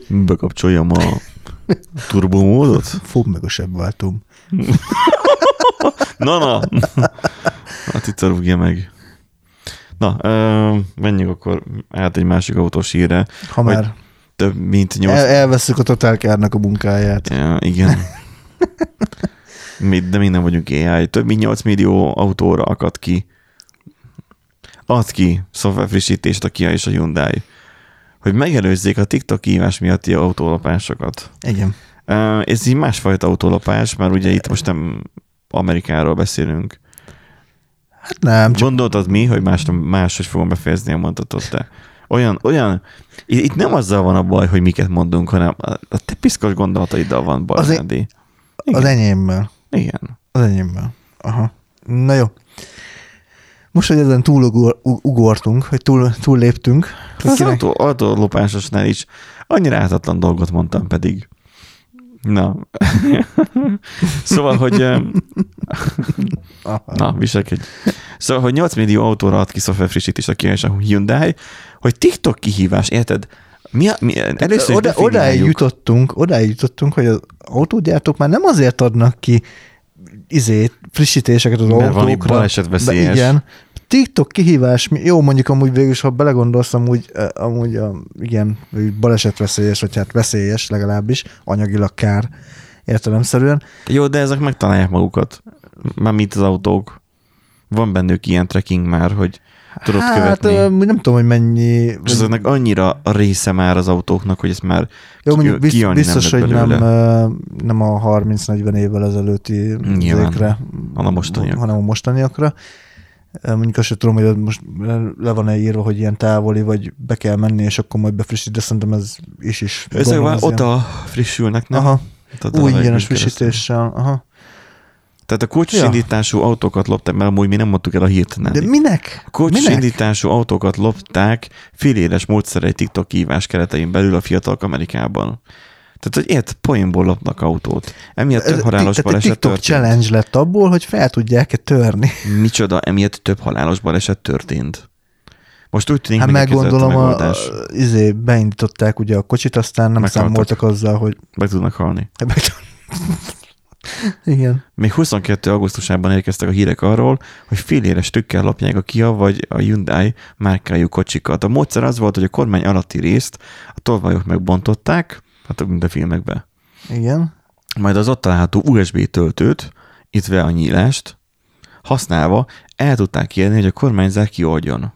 bekapcsoljam a turbomódot? Fog meg a sebváltóm. Na, na. Hát itt rúgja meg. Na, ö, menjünk akkor át egy másik autós hírre. Ha már Több mint nyolc... el, elveszük a Totálkárnak a munkáját. Ja, igen. Mi, de mi nem vagyunk AI. Több mint 8 millió autóra akad ki. Ad ki szoftverfrissítést a Kia és a Hyundai. Hogy megelőzzék a TikTok hívás miatti autólapásokat. Igen. Ez így másfajta autólapás, mert ugye itt most nem Amerikáról beszélünk. Hát nem, csak Gondoltad mi, hogy más, máshogy fogom befejezni a mondatot, te? Olyan, olyan, itt nem azzal van a baj, hogy miket mondunk, hanem a te piszkos gondolataiddal van baj, Az én- Andy. az enyémmel. Igen. Az enyémmel. Aha. Na jó. Most, hogy ezen túl ugor, ugortunk, hogy túl, túl léptünk, Az kinek, autó, autó lopásosnál is annyira ártatlan dolgot mondtam pedig. Na. szóval, hogy... Na, viselkedj. Szóval, hogy 8 millió autóra ad ki szoftverfrissítést a a Hyundai, hogy TikTok kihívás, érted? Mi, a, mi, először Oda, odáig jutottunk, odáig jutottunk, hogy az autógyártók már nem azért adnak ki izét, frissítéseket az Mert autókra. Be- Igen. TikTok kihívás, jó, mondjuk amúgy végül is, ha belegondolsz, amúgy, amúgy igen, balesetveszélyes, vagy hát veszélyes legalábbis, anyagilag kár értelemszerűen. Jó, de ezek megtalálják magukat. Már mint az autók. Van bennük ilyen tracking már, hogy tudod hát, követni. ö, nem tudom, hogy mennyi... És ezeknek annyira a része már az autóknak, hogy ezt már Jó, ki- mondjuk biz, kijönni biztos, nem hogy nem, nem a 30-40 évvel ezelőtti Nyilván, zékre, hanem a mostaniak. hanem a mostaniakra. Mondjuk azt sem tudom, hogy most le van-e írva, hogy ilyen távoli, vagy be kell menni, és akkor majd befrissít, de szerintem ez is is. Ezek már ott a frissülnek, nem? Aha, Tehát új ingyenes frissítéssel. Aha. Tehát a kocsis Ja. indítású autókat lopták, mert amúgy mi nem mondtuk el a hírt. De minek? A kocsis minek? indítású autókat lopták féléles módszerei TikTok hívás keretein belül a fiatalok Amerikában. Tehát, hogy ért, poénból lopnak autót. Emiatt több halálos tehát baleset TikTok történt. challenge lett abból, hogy fel tudják-e törni. Micsoda, emiatt több halálos baleset történt. Most úgy tűnik, Hát meggondolom, a a, izé, beindították ugye a kocsit, aztán nem Meghaltak. számoltak azzal, hogy Meg tudnak halni. Igen. Még 22. augusztusában érkeztek a hírek arról, hogy féléres tükkel lopják a Kia vagy a Hyundai márkájú kocsikat. A módszer az volt, hogy a kormány alatti részt a tolvajok megbontották, hát mint a filmekben. Igen. Majd az ott található USB töltőt, illetve a nyílást használva el tudták érni, hogy a kormányzár kioldjon.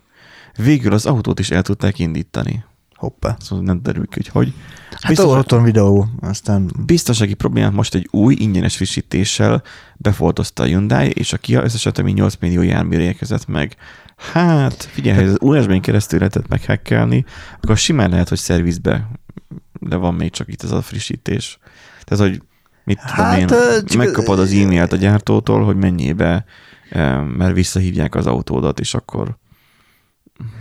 Végül az autót is el tudták indítani. Hoppá. Szóval nem derül ki, hogy hogy. Hát Biztos- ott van videó, aztán Biztonsági problémát most egy új ingyenes frissítéssel befoltozta a Hyundai, és a Kia összesen ami 8 millió járműre érkezett meg. Hát, figyelj, ha az USB-n keresztül lehetett meghekkelni, akkor simán lehet, hogy szervizbe, de van még csak itt ez a frissítés. Tehát, hogy mit tudom Hát, én, ö, csak- megkapod az e-mailt a gyártótól, hogy mennyibe, mert visszahívják az autódat, és akkor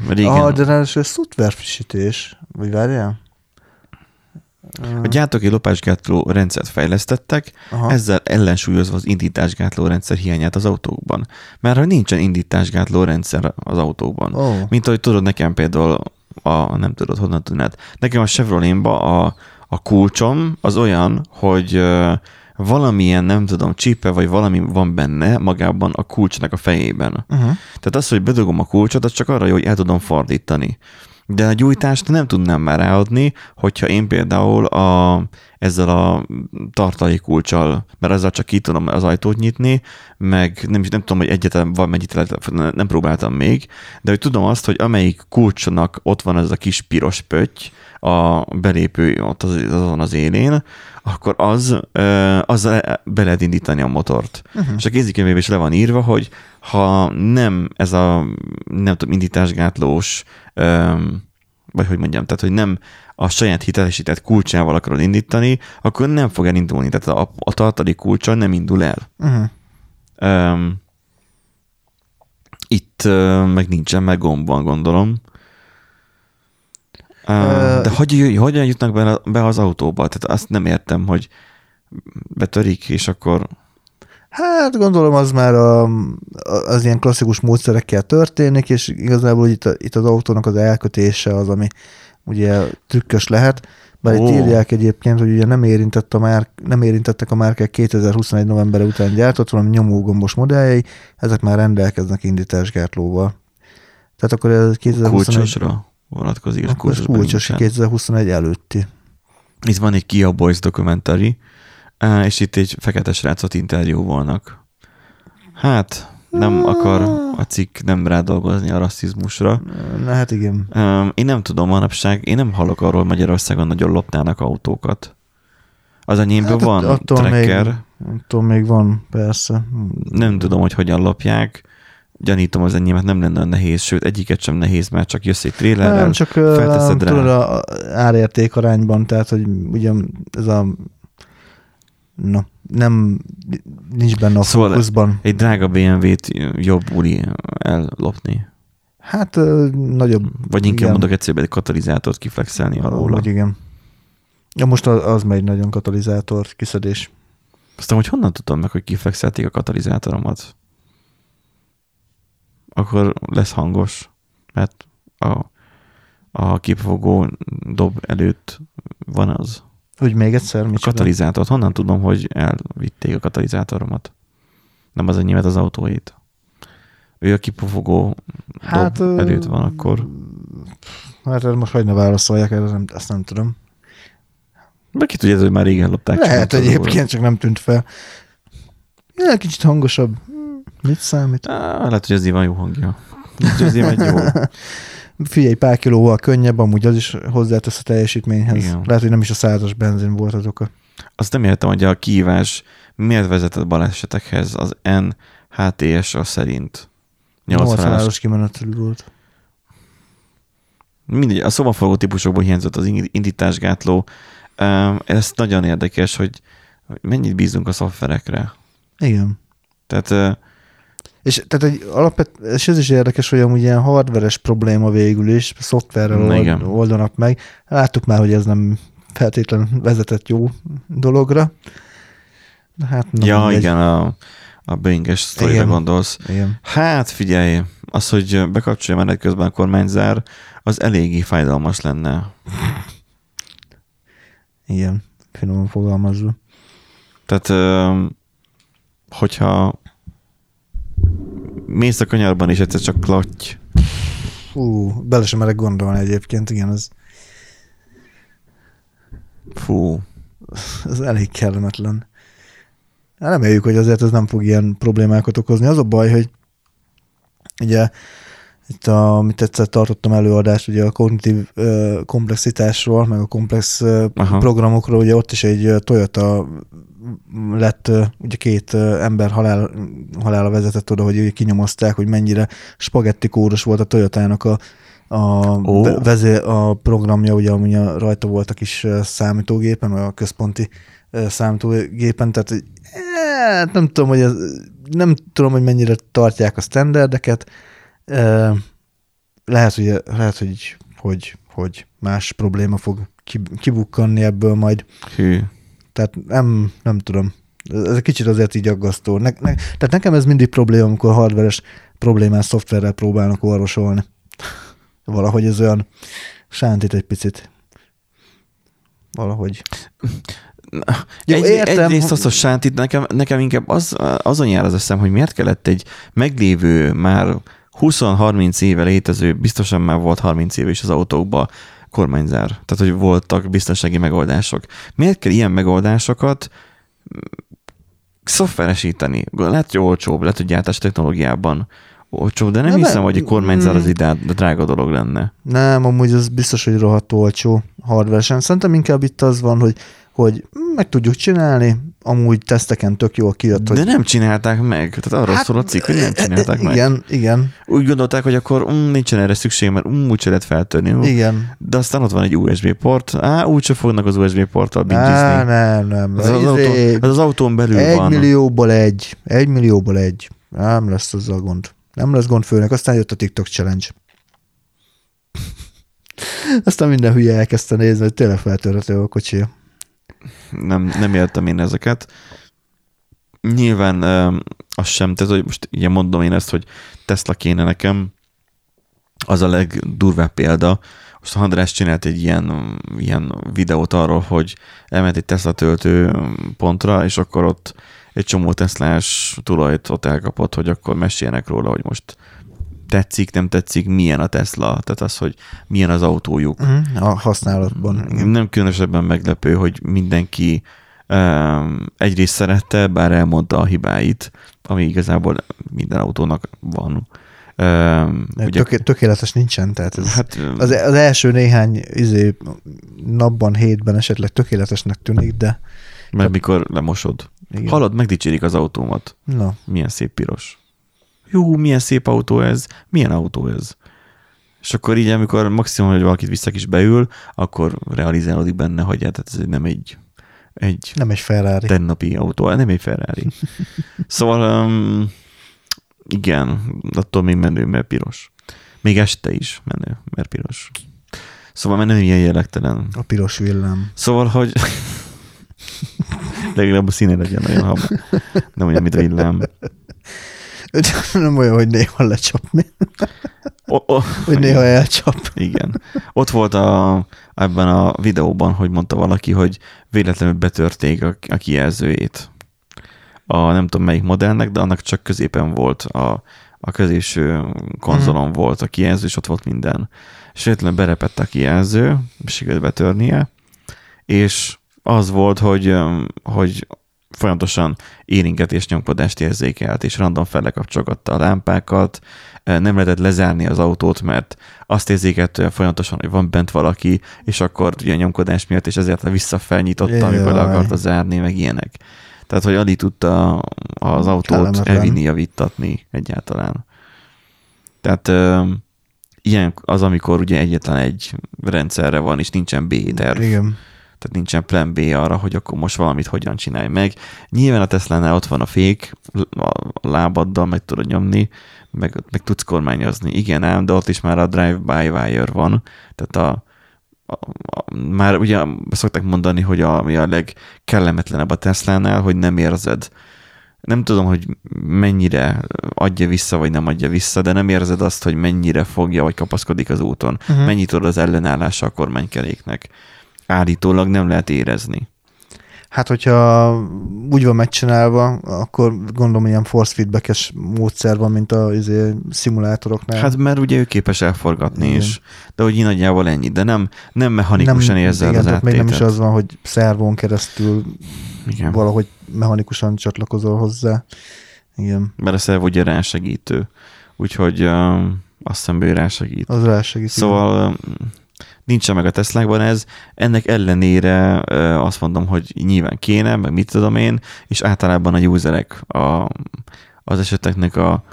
régen... Ah, de ráadásul szoftver frissítés. Vagy várjál? A gyártók egy lopásgátló rendszert fejlesztettek, Aha. Ezzel ellensúlyozva az indításgátló rendszer hiányát az autókban. Mert hogy nincsen indításgátló rendszer az autókban. Ó. Mint ahogy tudod, nekem például a, nem tudod, honnan tudnád. Nekem a Chevroletba a, a kulcsom az olyan, hogy ö, valamilyen, nem tudom, csípe, vagy valami van benne magában a kulcsnak a fejében. Uh-huh. Tehát az, hogy bedugom a kulcsot, az csak arra jó, hogy el tudom fordítani. De a gyújtást nem tudnám már ráadni, hogyha én például a, ezzel a tartalék kulcsal, mert ezzel csak ki tudom az ajtót nyitni, meg nem, is nem tudom, hogy egyetlen van mennyit lehet, nem próbáltam még, de hogy tudom azt, hogy amelyik kulcsnak ott van ez a kis piros pötty, a belépő ott az, azon az élén, akkor az, azzal be lehet indítani a motort. Uh-huh. És a kézikönyvében is le van írva, hogy ha nem ez a, nem tudom, indításgátlós, ö, vagy hogy mondjam, tehát hogy nem a saját hitelesített kulcsával akarod indítani, akkor nem fog elindulni. Tehát a, a tartalék kulcsa nem indul el. Uh-huh. Um, itt ö, meg nincsen, meg gomb van, gondolom. Ö, Ö, De hogy, hogyan jutnak be, be az autóba? Tehát azt nem értem, hogy betörik, és akkor Hát gondolom az már a, az ilyen klasszikus módszerekkel történik, és igazából itt, a, itt az autónak az elkötése az, ami ugye trükkös lehet. Bár itt Ó. írják egyébként, hogy ugye nem, érintett a márk, nem érintettek a márkák 2021 november után gyártott, valami nyomógombos modelljei, ezek már rendelkeznek indításgátlóval. Tehát akkor ez 2021, kulcsosra vonatkozik. akkor ez kulcsos kulcsos benne 2021 előtti. Itt van egy Kia Boys dokumentari, á, és itt egy fekete srácot interjúvolnak. Hát, nem akar a cikk nem rádolgozni a rasszizmusra. Na hát igen. Um, én nem tudom, manapság, én nem hallok arról, Magyarországon nagyon lopnának autókat. Az enyémben Hát van attól tracker, Még, attól még van, persze. nem tudom, hogy hogyan lopják. Gyanítom az enyémet nem lenne nehéz, sőt egyiket sem nehéz, mert csak jössz egy trélerrel, Nem, csak felteszed rá. tudod, a árérték arányban, tehát, hogy ugye ez a na, nem, nincs benne a Szóval- fókuszban. Egy drága BMW-t jobb úri ellopni. Hát ö, nagyobb. Vagy inkább igen. mondok egyszerűen egy katalizátort kiflexelni alóla. Vagy igen. Ja, most az, az megy nagyon katalizátor kiszedés. Aztán, hogy honnan tudtam meg, hogy kiflexelték a katalizátoromat? Akkor lesz hangos, mert a, a képfogó dob előtt van az. Úgy még egyszer, A mit katalizátort. Honnan tudom, hogy elvitték a katalizátoromat? Nem az enyémet, az autóét. Ő a kipufogó hát, dob előtt van, akkor Hát most hogy ne válaszolják, erre nem, ezt nem tudom. meg ki tudja, hogy már régen lopták. Lehet egyébként, csak nem tűnt fel. Ja, kicsit hangosabb. Mit számít? Á, lehet, hogy az van jó hangja. Úgyhogy azért megy jó. Figyelj, pár kilóval könnyebb, amúgy az is hozzátesz a teljesítményhez. Igen. Lehet, hogy nem is a százas benzin volt az oka. Azt nem értem, hogy a kihívás miért vezetett balesetekhez az NHTS-a szerint. 80 80 as áros kimenetelű volt. Mindegy, a szobaforgó típusokból hiányzott az indításgátló. Ez nagyon érdekes, hogy mennyit bízunk a szoftverekre. Igen. Tehát És, tehát egy alapvet, és ez is érdekes, hogy amúgy ilyen hardveres probléma végül is, szoftverrel Na, igen. old, oldanak meg. Láttuk már, hogy ez nem feltétlenül vezetett jó dologra. De hát nem ja, mindegy. igen, a, a Boeing-es sztorira gondolsz. igen. Hát figyelj, az, hogy bekapcsolja menet közben a kormányzár, az eléggé fájdalmas lenne. Igen, finoman fogalmazva. Tehát, hogyha mész a kanyarban, és egyszer csak klatty, Fú, bele sem merek gondolni egyébként, igen, ez, fú, ez elég kellemetlen. Reméljük, hogy azért ez nem fog ilyen problémákat okozni. Az a baj, hogy ugye itt, a, amit egyszer tartottam előadást, ugye a kognitív ö, komplexitásról, meg a komplex ö, programokról, ugye ott is egy Toyota lett, ugye két ember halál, halála vezetett oda, hogy kinyomozták, hogy mennyire spagetti kódos volt a Toyotának a, a, Ó. ve- vezé, a programja, ugye, ami rajta volt a kis számítógépen, a központi számítógépen, tehát hogy, hát nem tudom, hogy ez, nem tudom, hogy mennyire tartják a standardeket, lehet, hogy, lehet, hogy, hogy, hogy más probléma fog ki- kibukkanni ebből majd. hű. Tehát nem, nem tudom. Ez egy kicsit azért így aggasztó. Ne, ne, tehát nekem ez mindig probléma, amikor hardveres problémás szoftverrel próbálnak orvosolni. Valahogy ez olyan sántít egy picit. Valahogy. Jó, Egy, értem, egyrészt azt a sántit, nekem, nekem inkább az, azon jár az eszem, hogy miért kellett egy meglévő, már 20-30 éve létező, biztosan már volt 30 éve is az autókba kormányzár. Tehát, hogy voltak biztonsági megoldások. Miért kell ilyen megoldásokat mm, szoftveresíteni? Lehet, hogy olcsóbb, lehet, hogy gyártás technológiában olcsóbb, de nem Na, hiszem, nem. hogy egy kormányzár az Mm. ide drága dolog lenne. Nem, amúgy az biztos, hogy rohadt olcsó hardveresen. Szerintem inkább itt az van, hogy, hogy meg tudjuk csinálni, amúgy teszteken tök jól kijött, hogy De nem csinálták meg. Tehát arról hát, szól a cikk, hogy nem csinálták meg. igen, igen, Úgy gondolták, hogy akkor um, nincsen erre szükség, mert um, úgyse lehet feltörni. Uh, igen. De aztán ott van egy USB port, á, úgyse fognak az USB porttal bingizni. nem, nem. Ez az, Izé, autó, ez az autón belül egy van. millióból egy. Egy millióból egy. Nem lesz az a gond. Nem lesz gond főnek, aztán jött a TikTok challenge. Aztán minden hülye elkezdte nézni, hogy tényleg feltörhető a kocsi. Nem, nem értem én ezeket. Nyilván az sem, tehát hogy most ugye mondom én ezt, hogy Tesla kéne nekem, az a legdurvább példa. Most András csinált egy ilyen, ilyen videót arról, hogy elment egy Tesla töltő pontra, és akkor ott egy csomó Teslás tulajt ott elkapott, hogy akkor meséljenek róla, hogy most tetszik, nem tetszik, milyen a Tesla, tehát az, hogy milyen az autójuk. Uh-huh. A használatban. Igen. Nem különösebben meglepő, hogy mindenki um, egyrészt szerette, bár elmondta a hibáit, ami igazából minden autónak van. Um, ugye, Töké, tökéletes nincsen, tehát ez hát, az, az első néhány izé, napban, hétben esetleg tökéletesnek tűnik, de mert mikor lemosod. Igen. Hallod, megdicsérik az autómat. na, Milyen szép piros. Jó, milyen szép autó ez, milyen autó ez. És akkor így, amikor maximum, hogy valakit vissza is beül, akkor realizálódik benne, hogy hát ez nem egy, egy nem egy Ferrari. tennapi autó, nem egy Ferrari. szóval um, igen, attól még menő, mert piros. Még este is menő, mert piros. Szóval mert nem ilyen jellegtelen. A piros villám. Szóval, hogy legalább a színe legyen nagyon hamar. Nem olyan, mint villám. nem olyan, hogy néha lecsap, mi? O, o, Hogy néha elcsap. Igen. Ott volt a, ebben a videóban, hogy mondta valaki, hogy véletlenül betörték a, a kijelzőjét. A nem tudom melyik modellnek, de annak csak középen volt a, a középső konzolon mm. volt a kijelző, és ott volt minden. És véletlenül berepett a kijelző, sikerült betörnie, és az volt, hogy, hogy folyamatosan éringetés nyomkodást érzékelt, és random felekapcsolgatta a lámpákat, nem lehetett lezárni az autót, mert azt érzékelte folyamatosan, hogy van bent valaki, és akkor ugye nyomkodás miatt, és ezért visszafelnyitotta, amikor le Jaj. akarta zárni, meg ilyenek. Tehát, hogy alig tudta az autót elvinni, javítatni egyáltalán. Tehát ilyen az, amikor ugye egyetlen egy rendszerre van, és nincsen B-terv. Igen. Tehát nincsen plan B arra, hogy akkor most valamit hogyan csinálj meg. Nyilván a Tesla-nál ott van a fék, a lábaddal meg tudod nyomni, meg, meg tudsz kormányozni. Igen ám, de ott is már a drive-by-wire van. Tehát a, a, a, már ugye szokták mondani, hogy a, ami a legkellemetlenebb a Tesla-nál, hogy nem érzed. Nem tudom, hogy mennyire adja vissza, vagy nem adja vissza, de nem érzed azt, hogy mennyire fogja, vagy kapaszkodik az úton. Uh-huh. Mennyit tud az ellenállása a kormánykeréknek állítólag nem lehet érezni. Hát, hogyha úgy van megcsinálva, akkor gondolom ilyen force feedbackes módszer van, mint a izé, szimulátoroknál. Hát mert ugye ő képes elforgatni Igen. is, de hogy így nagyjából ennyi, de nem, nem mechanikusan nem, érzed igen, az még nem is az van, hogy szervón keresztül Igen. valahogy mechanikusan csatlakozol hozzá. Igen, Mert a szerv ugye rásegítő, úgyhogy uh, azt hiszem, ő rásegít. az rásegít. Szóval um, nincsen meg a Teslákban ez, ennek ellenére azt mondom, hogy nyilván kéne, meg mit tudom én, és általában a userek a, az eseteknek a,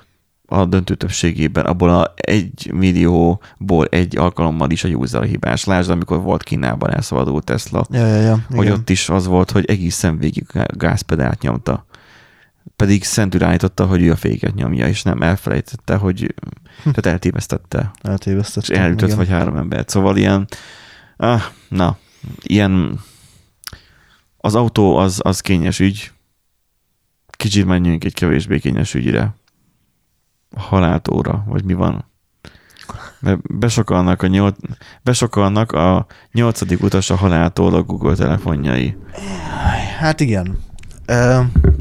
a döntő többségében, abból a egy millióból egy alkalommal is a user hibás. Lásd, amikor volt Kínában elszabadult Tesla, Ja, ja, ja. hogy igen. ott is az volt, hogy egészen végig gá- gázpedált nyomta. Pedig szentül állította, hogy ő a féket nyomja, és nem elfelejtette, hogy tehát eltévesztette, és Eltévesztettem. elütött igen. vagy három embert. Szóval ilyen, ah, na, ilyen az autó az, az kényes ügy. Kicsit menjünk egy kevésbé kényes ügyre. Haláltóra, vagy mi van? Mert besokalnak a, nyolc, besokalnak a nyolcadik utas a haláltól a Google telefonjai. Hát igen.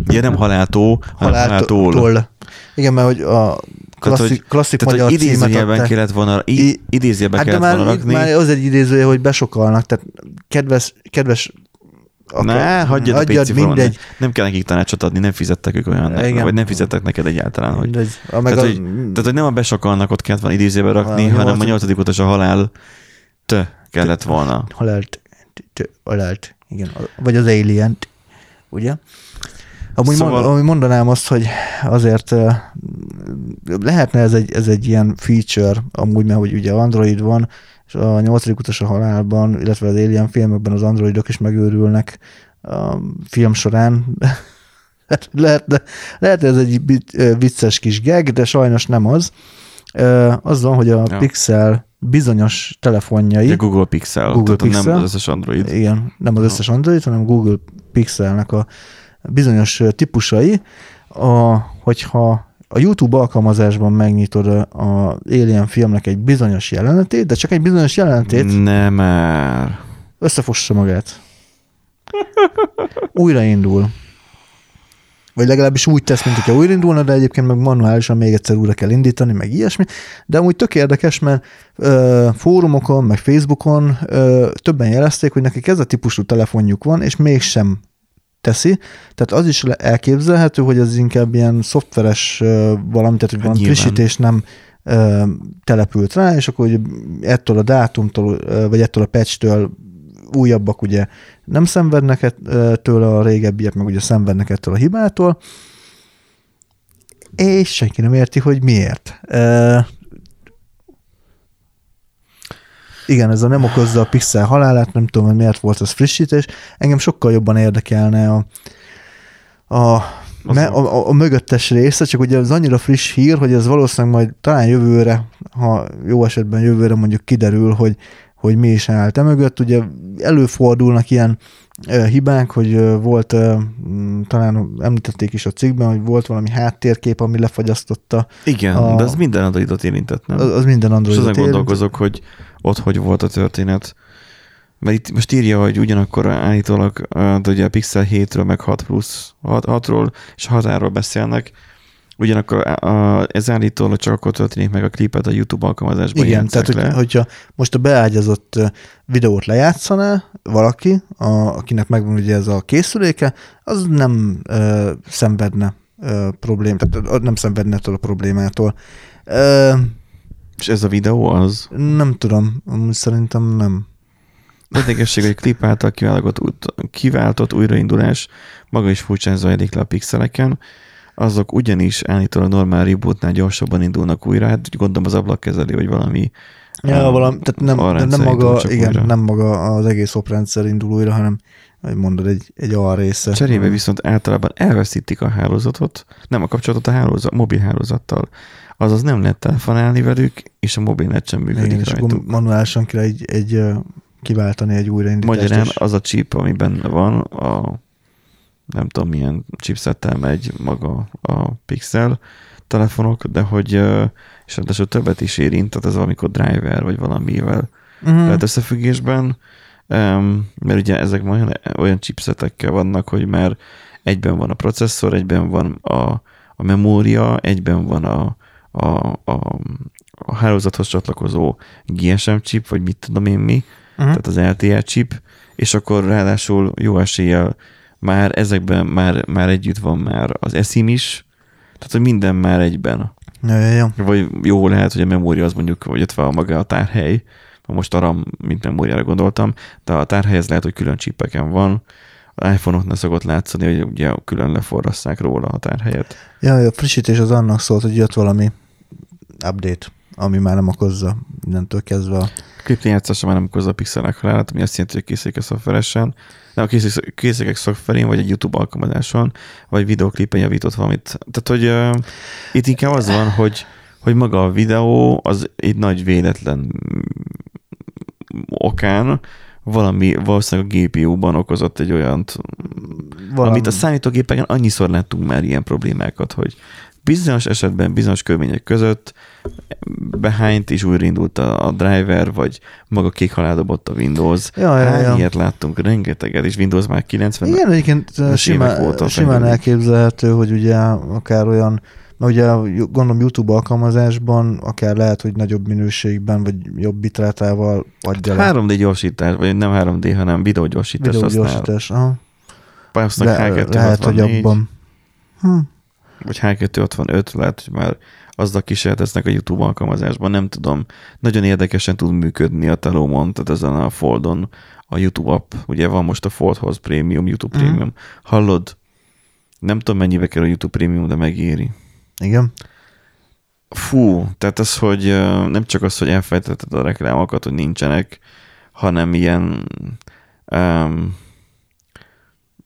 Ugye nem haláltó, haláltól. haláltól. Igen, mert hogy a klasszik, hogy- klasszik Tehát, magyar hogy idézőjelben kellett volna, I- idézőjelben Hát kellett már, volna rakni. már az egy idézője, hogy besokalnak, tehát kedves, kedves Ne, hagyjad a hagyjad PC mindegy. Nem, nem kell nekik tanácsot adni, nem fizettek ők olyan, Igen. vagy nem fizettek neked egyáltalán. Hogy, Mindegy. A, meg tehát, a, hogy, tehát, hogy nem a besokalnak ott kellett volna idézőbe rakni, A hanem a nyolcadik- nyolcadik utas a halál te kellett volna. halált, t- halált, igen, vagy az alien ugye? Amúgy Szóval- mond, mondanám azt, hogy azért lehetne ez egy, ez egy ilyen feature, amúgy, mert hogy ugye Android van, és a nyolcadik utas a halálban, illetve az Alien filmekben az androidok is megőrülnek a film során, lehet, de, lehet, ez egy vicces kis gag, de sajnos nem az. Az van, hogy a Ja. Pixel bizonyos telefonjai, Ugye Google Pixel, Google tehát Pixel. nem az összes Android. igen, nem az összes Android, hanem Google Pixelnek a bizonyos típusai, a, hogyha a YouTube alkalmazásban megnyitod a Alien filmnek egy bizonyos jelenetét, de csak egy bizonyos jelenetét, Nem már. összefossa magát. Újraindul. Vagy legalábbis úgy tesz, mint hogyha újraindulna, de egyébként meg manuálisan még egyszer újra kell indítani, meg ilyesmi. De amúgy tök érdekes, mert ö, fórumokon, meg Facebookon ö, többen jelezték, hogy nekik ez a típusú telefonjuk van, és mégsem teszi. Tehát az is elképzelhető, hogy ez inkább ilyen szoftveres valami, tehát Hát nyilván. frissítés nem ö, települt rá, és akkor hogy ettől a dátumtól, vagy ettől a patchtől újabbak ugye nem szenvednek ett- ö, tőle, a régebbiek meg ugye szenvednek ettől a hibától, és senki nem érti, hogy miért. Ö, igen, ez a nem okozza a pixel halálát, nem tudom, hogy miért volt ez frissítés. Engem sokkal jobban érdekelne a, a, me, a, a mögöttes része, csak ugye az annyira friss hír, hogy ez valószínűleg majd talán jövőre, ha jó esetben jövőre mondjuk kiderül, hogy, hogy mi is állt e mögött. Ugye előfordulnak ilyen hibák, hogy volt, talán említették is a cikkben, hogy volt valami háttérkép, ami lefagyasztotta. Igen, A- de ez minden Androidot érintett, nem? Az, az minden És Androidot azon érint. gondolkozok, hogy ott hogy volt a történet. Mert itt most írja, hogy ugyanakkor állítólag de ugye a Pixel 7-ről, meg 6 plusz 6-ról és 6 beszélnek, ugyanakkor a, ez állítólag csak akkor történik meg a klipet a YouTube alkalmazásban Igen, tehát hogy, le. hogyha most a beágyazott videót lejátszaná valaki, a, akinek megvan ugye ez a készüléke, az nem ö, szenvedne ö, problém, tehát nem szenvedne ettől a problémától. Ö, És ez a videó az. nem tudom, szerintem nem. Érdekesség, hogy a klip által kiváltott, kiváltott újraindulás maga is furcsán zajlik le a pixeleken, azok ugyanis állítólag normál rebootnál gyorsabban indulnak újra, hát gondolom az ablakkezelő, vagy valami Ja, valami, tehát nem, nem maga, igen, újra. nem maga az egész oprendszer indul újra, hanem, hogy mondod, egy, egy alrésze. Cserébe viszont általában elveszítik a hálózatot, nem a kapcsolatot a hálózat, mobil hálózattal. Azaz nem lehet telefonálni velük, és a mobilnet sem működik igen, és akkor manuálisan kell egy, egy kiváltani egy újraindítást. Magyarán és- az a chip, ami benne van, a nem tudom milyen chipsettel megy maga a Pixel telefonok, de hogy és ráadásul többet is érint, tehát ez valamikor driver, vagy valamivel Mhm. lehet összefüggésben, mert ugye ezek olyan, olyan chipsetekkel vannak, hogy már egyben van a processzor, egyben van a, a memória, egyben van a, a, a, a hálózathoz csatlakozó GSM chip, vagy mit tudom én mi, Mhm. tehát az LTE chip, és akkor ráadásul jó eséllyel már ezekben már, már együtt van már az eSIM is, tehát hogy minden már egyben. Ja, ja, ja. Vagy jó lehet, hogy a memória az mondjuk, vagy ott van maga a tárhely, most a RAM, mint memóriára gondoltam, de a tárhely ez lehet, hogy külön csipeken van. Az iPhone-oknál szokott látszani, hogy ugye külön leforrasszák róla a tárhelyet. Ja, a frissítés az annak szólt, hogy jött valami update, ami már nem okozza innentől kezdve a... Klipjátszása már nem okozza a pixelek halálát, ami azt jelenti, hogy készüléke szoftveresen, nem a készülék- készülékek szoftverén, vagy egy YouTube alkalmazáson, vagy videoklipen javított valamit. Tehát, hogy uh, itt inkább az van, hogy, hogy maga a videó az egy nagy véletlen okán valami valószínűleg a GPU-ban okozott egy olyant, Valami, amit a számítógépeken annyiszor láttunk már ilyen problémákat, hogy bizonyos esetben, bizonyos körülmények között behind is újraindult a, a driver, vagy maga kék a Windows. Ja, ja, Hány ja. ilyet láttunk, rengeteget, és Windows már 90 Igen, egyébként simán, óta simán elképzelhető, hogy ugye akár olyan, mert ugye gondolom YouTube alkalmazásban akár lehet, hogy nagyobb minőségben, vagy jobb bitrátával adja le. 3D gyorsítás, vagy nem 3D, hanem videógyorsítás. Videógyorsítás, aha. Le, H264, lehet, hogy abban. Hm. Vagy H265, lehet, hogy már azzal kísérleteznek a YouTube alkalmazásban, nem tudom. Nagyon érdekesen tud működni a Telomon, tehát ezen a Foldon a YouTube app. Ugye van most a Foldhoz Premium, YouTube Mhm. Premium. Hallod? Nem tudom, mennyibe kerül a YouTube Premium, de megéri. Igen. Fú, tehát az, hogy nem csak az, hogy elfejtetted a reklámokat, hogy nincsenek, hanem ilyen um,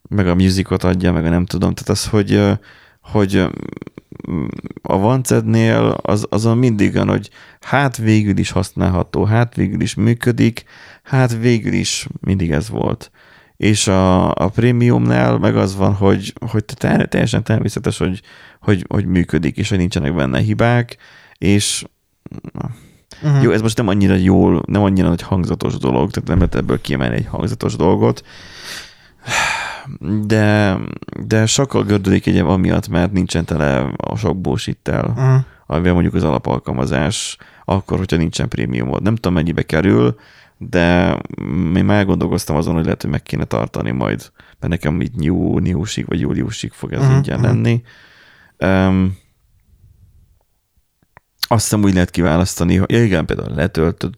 meg a musicot adja, meg a nem tudom. Tehát az, hogy, hogy a Vancednél az, azon mindig van, hogy hát végül is használható, hát végül is működik, hát végül is mindig ez volt. És a, a prémiumnál meg az van, hogy, hogy te- teljesen természetes, hogy, hogy, hogy működik, és hogy nincsenek benne hibák, és Uh-huh. jó, ez most nem annyira jól, nem annyira nagy hangzatos dolog, tehát nem lehet ebből kiemelni egy hangzatos dolgot, de, de sokkal gördülik egy amiatt, mert nincsen tele a sok bullshit-tel, Uh-huh. amivel mondjuk az alapalkalmazás, akkor, hogyha nincsen prémiumod. Nem tudom, mennyibe kerül, de én már gondolkoztam azon, hogy lehet, hogy meg kéne tartani majd, mert nekem így júniusig vagy júliusig fog ez Mhm, ingyen mhm. lenni. Um, azt hiszem úgy lehet kiválasztani, hogy ja, igen, például letöltöd,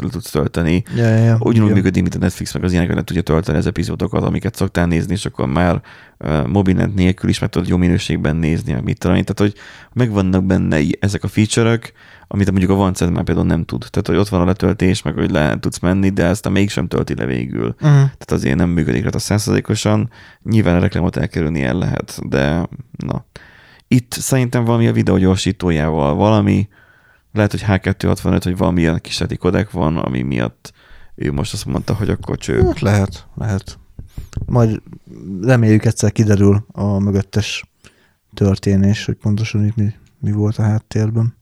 le tudsz tölteni. Ja, ja, ja. Ugyanúgy Ja. működik, mint a Netflix, meg az ilyenekre le tudja tölteni az epizódokat, amiket szoktál nézni, és akkor már uh, mobilnet nélkül is meg tudod jó minőségben nézni, meg mit tudom én. Tehát, hogy megvannak benne ezek a feature-ök, amit mondjuk a Vanced már például nem tud. Tehát, hogy ott van a letöltés, meg hogy le tudsz menni, de ezt a mégsem tölti le végül. Uh-huh. Tehát azért nem működik rá a százszerzékosan. Nyilván a reklámot elkerülni el lehet, de na. Itt szerintem valami a videó gyorsítójával, valami, lehet, hogy H265, hogy valamilyen kísérleti kodek van, ami miatt ő most azt mondta, hogy akkor cső. Hát lehet, lehet. Majd reméljük egyszer kiderül a mögöttes történés, hogy pontosan itt mi, mi volt a háttérben.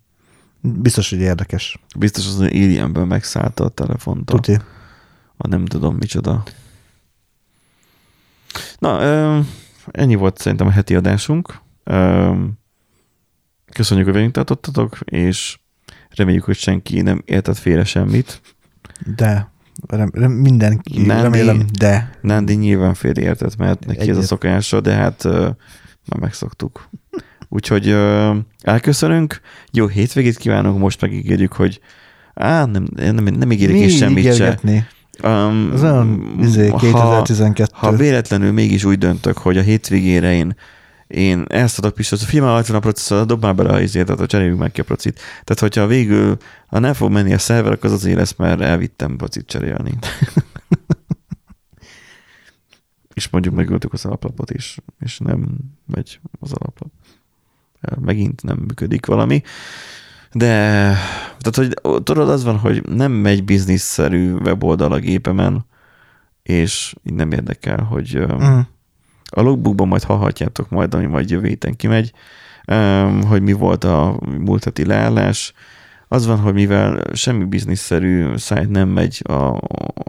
Biztos, hogy érdekes. Biztos az, hogy Alienből megszállta a telefont. Tuti. a nem tudom micsoda. Na, ennyi volt szerintem a heti adásunk. Köszönjük, hogy velünk tartottatok, és reméljük, hogy senki nem értett félre semmit. De. Rem, rem, mindenki, Nándi- remélem, de. Nándi nyilván félreértett, mert neki ez a Egyet. szokása, de hát ö, már megszoktuk. Úgyhogy ö, elköszönünk, jó hétvégét kívánunk, most megígérjük, hogy á, nem, nem, nem ígérjük Mi semmit se. ígérgetni? Um, Az olyan izé, 2012. Ha, ha véletlenül mégis úgy döntök, hogy a hétvégére én, én ezt adok Pistot, hogy figyelj már rajta van a processzor, dob már bele a izét, tehát cseréljük meg ki a procit. Tehát, hogyha végül, ha nem fog menni a szerver, akkor az azért lesz, mert elvittem procit cserélni. és mondjuk megöltük az alaplapot is, és nem megy az alaplap. Megint nem működik valami. De, tehát, hogy tudod, az van, hogy nem megy bizniszszerű weboldal a gépemen, és így nem érdekel, hogy Mm. A logbookban majd hallhatjátok majd, ami majd jövő héten kimegy, um, hogy mi volt a múlt heti leállás. Az van, hogy mivel semmi bizniszszerű szájt nem megy a,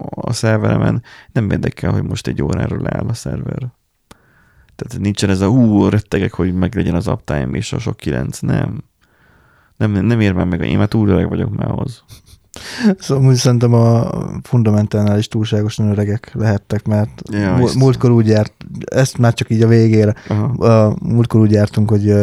a szerveremen, nem érdekel, hogy most egy órára leáll a szerver. Tehát nincsen ez a hú, rettegek, hogy meg legyen az uptime és a sok kilenc. Nem. Nem, nem ér meg, én már túl öreg vagyok már ahhoz. Szóval szerintem a fundamentálnál is túlságosan öregek lehettek, mert Ja, múltkor úgy járt, ezt már csak így a végére, Aha. múltkor úgy jártunk, hogy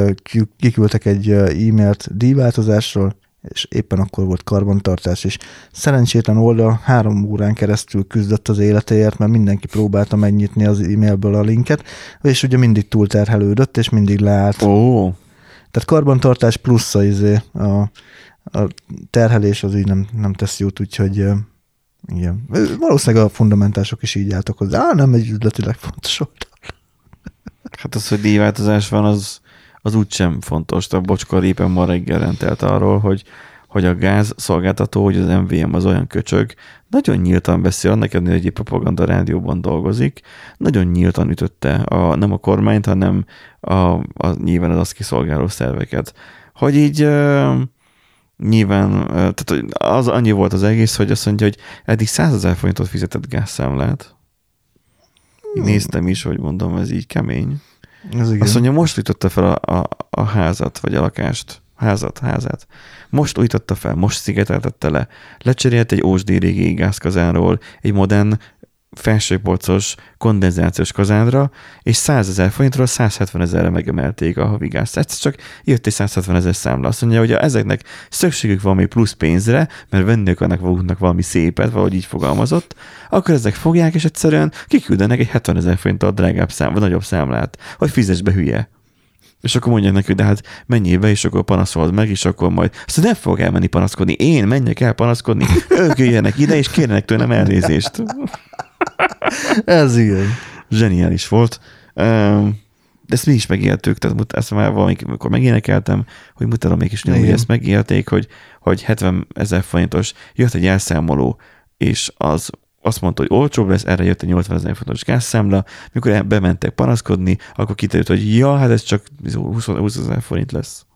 kiküldtek egy e-mailt díjváltozásról, és éppen akkor volt karbantartás, és szerencsétlen oldal három órán keresztül küzdött az életéért, mert mindenki próbálta megnyitni az e-mailből a linket, és ugye mindig túlterhelődött, és mindig leállt. Ó, Tehát karbantartás plusz a, izé, a, a terhelés az így nem, nem tesz jót, úgyhogy igen. Valószínűleg a fundamentások is így álltak hozzá. Á, nem egy üzletileg fontos oldal. hát az, hogy díjváltozás van, az, az úgysem fontos. A bocskor éppen ma reggel rendelt arról, hogy, hogy a gáz szolgáltató, hogy az MVM az olyan köcsög, nagyon nyíltan beszél, annak hogy egy propaganda rádióban dolgozik, nagyon nyíltan ütötte a, nem a kormányt, hanem a, a, nyilván az azt kiszolgáló szerveket. Hogy így uh, nyilván, tehát az annyi volt az egész, hogy azt mondja, hogy eddig 100 ezer forintot fizetett gázszámlát. Így néztem is, hogy mondom, ez így kemény. Ez igen. Azt mondja, most újította fel a, a, a házat, vagy a lakást. Házat, házát. Most újította fel, most szigeteltette le. Lecserélt egy ósdi régi gázkazánról egy modern felsőpolcos kondenzációs kazánra, és 100 ezer forintról 170 ezerre megemelték a havi gázt. Egyszer csak jött egy 170 ezer számla. Azt mondja, hogy ezeknek szükségük valami plusz pénzre, mert venni akarnak maguknak valami szépet, valahogy így fogalmazott, akkor ezek fogják, és egyszerűen kiküldenek egy 70 ezer forinttal drágább szám, vagy nagyobb számlát, hogy fizess be hülye. És akkor mondják neki, de hát menjél be, és akkor panaszolod meg, és akkor majd azt nem fog elmenni panaszkodni. Én menjek el panaszkodni, ők jöjjenek ide, és kérnek tőlem elnézést. Ez igen. Zseniális volt. De ezt mi is megéltük, tehát ezt már valamikor megénekeltem, hogy mutatom még is, hogy ezt megélték, hogy, hogy 70 ezer forintos, jött egy elszámoló, és az azt mondta, hogy olcsóbb lesz, erre jött egy 80 ezer forintos gázszámla, mikor bementek panaszkodni, akkor kiderült, hogy ja, hát ez csak 20 ezer forint lesz.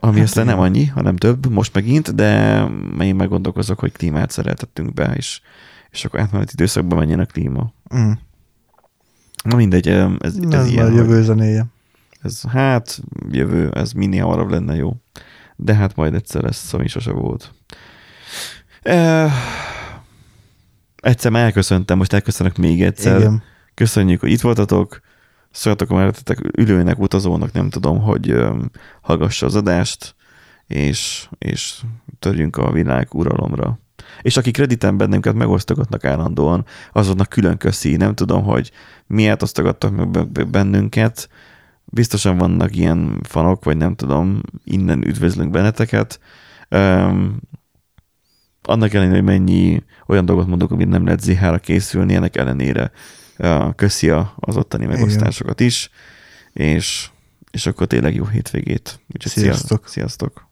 Ami hát aztán nem annyi, hanem több, most megint, de én meggondolkozok, hogy klímát szereltettünk be, és, és akkor átmeneti időszakban menjen a klíma. Mm. Na mindegy, ez, ez, ez, ez ilyen, jövő zenéje. Ez hát jövő, ez minél hamarabb lenne jó. De hát majd egyszer lesz, ami sose volt. E, egyszer már elköszöntem, most elköszönök még egyszer. Igen. Köszönjük, hogy itt voltatok. Szóljatok a ülőnek, utazónak, nem tudom, hogy hallgassa az adást, és, és törjünk a világ uralomra. És akik krediten bennünket megosztogatnak állandóan, azoknak külön köszi. Nem tudom, hogy miért osztogattak meg bennünket. Biztosan vannak ilyen fanok, vagy nem tudom, innen üdvözlünk benneteket. Um, annak ellenére, hogy mennyi olyan dolgot mondok, amit nem lehet ZH-ra készülni, ennek ellenére köszi az ottani megosztásokat is, és, és akkor tényleg jó hétvégét. Úgyhogy sziasztok! Sziasztok!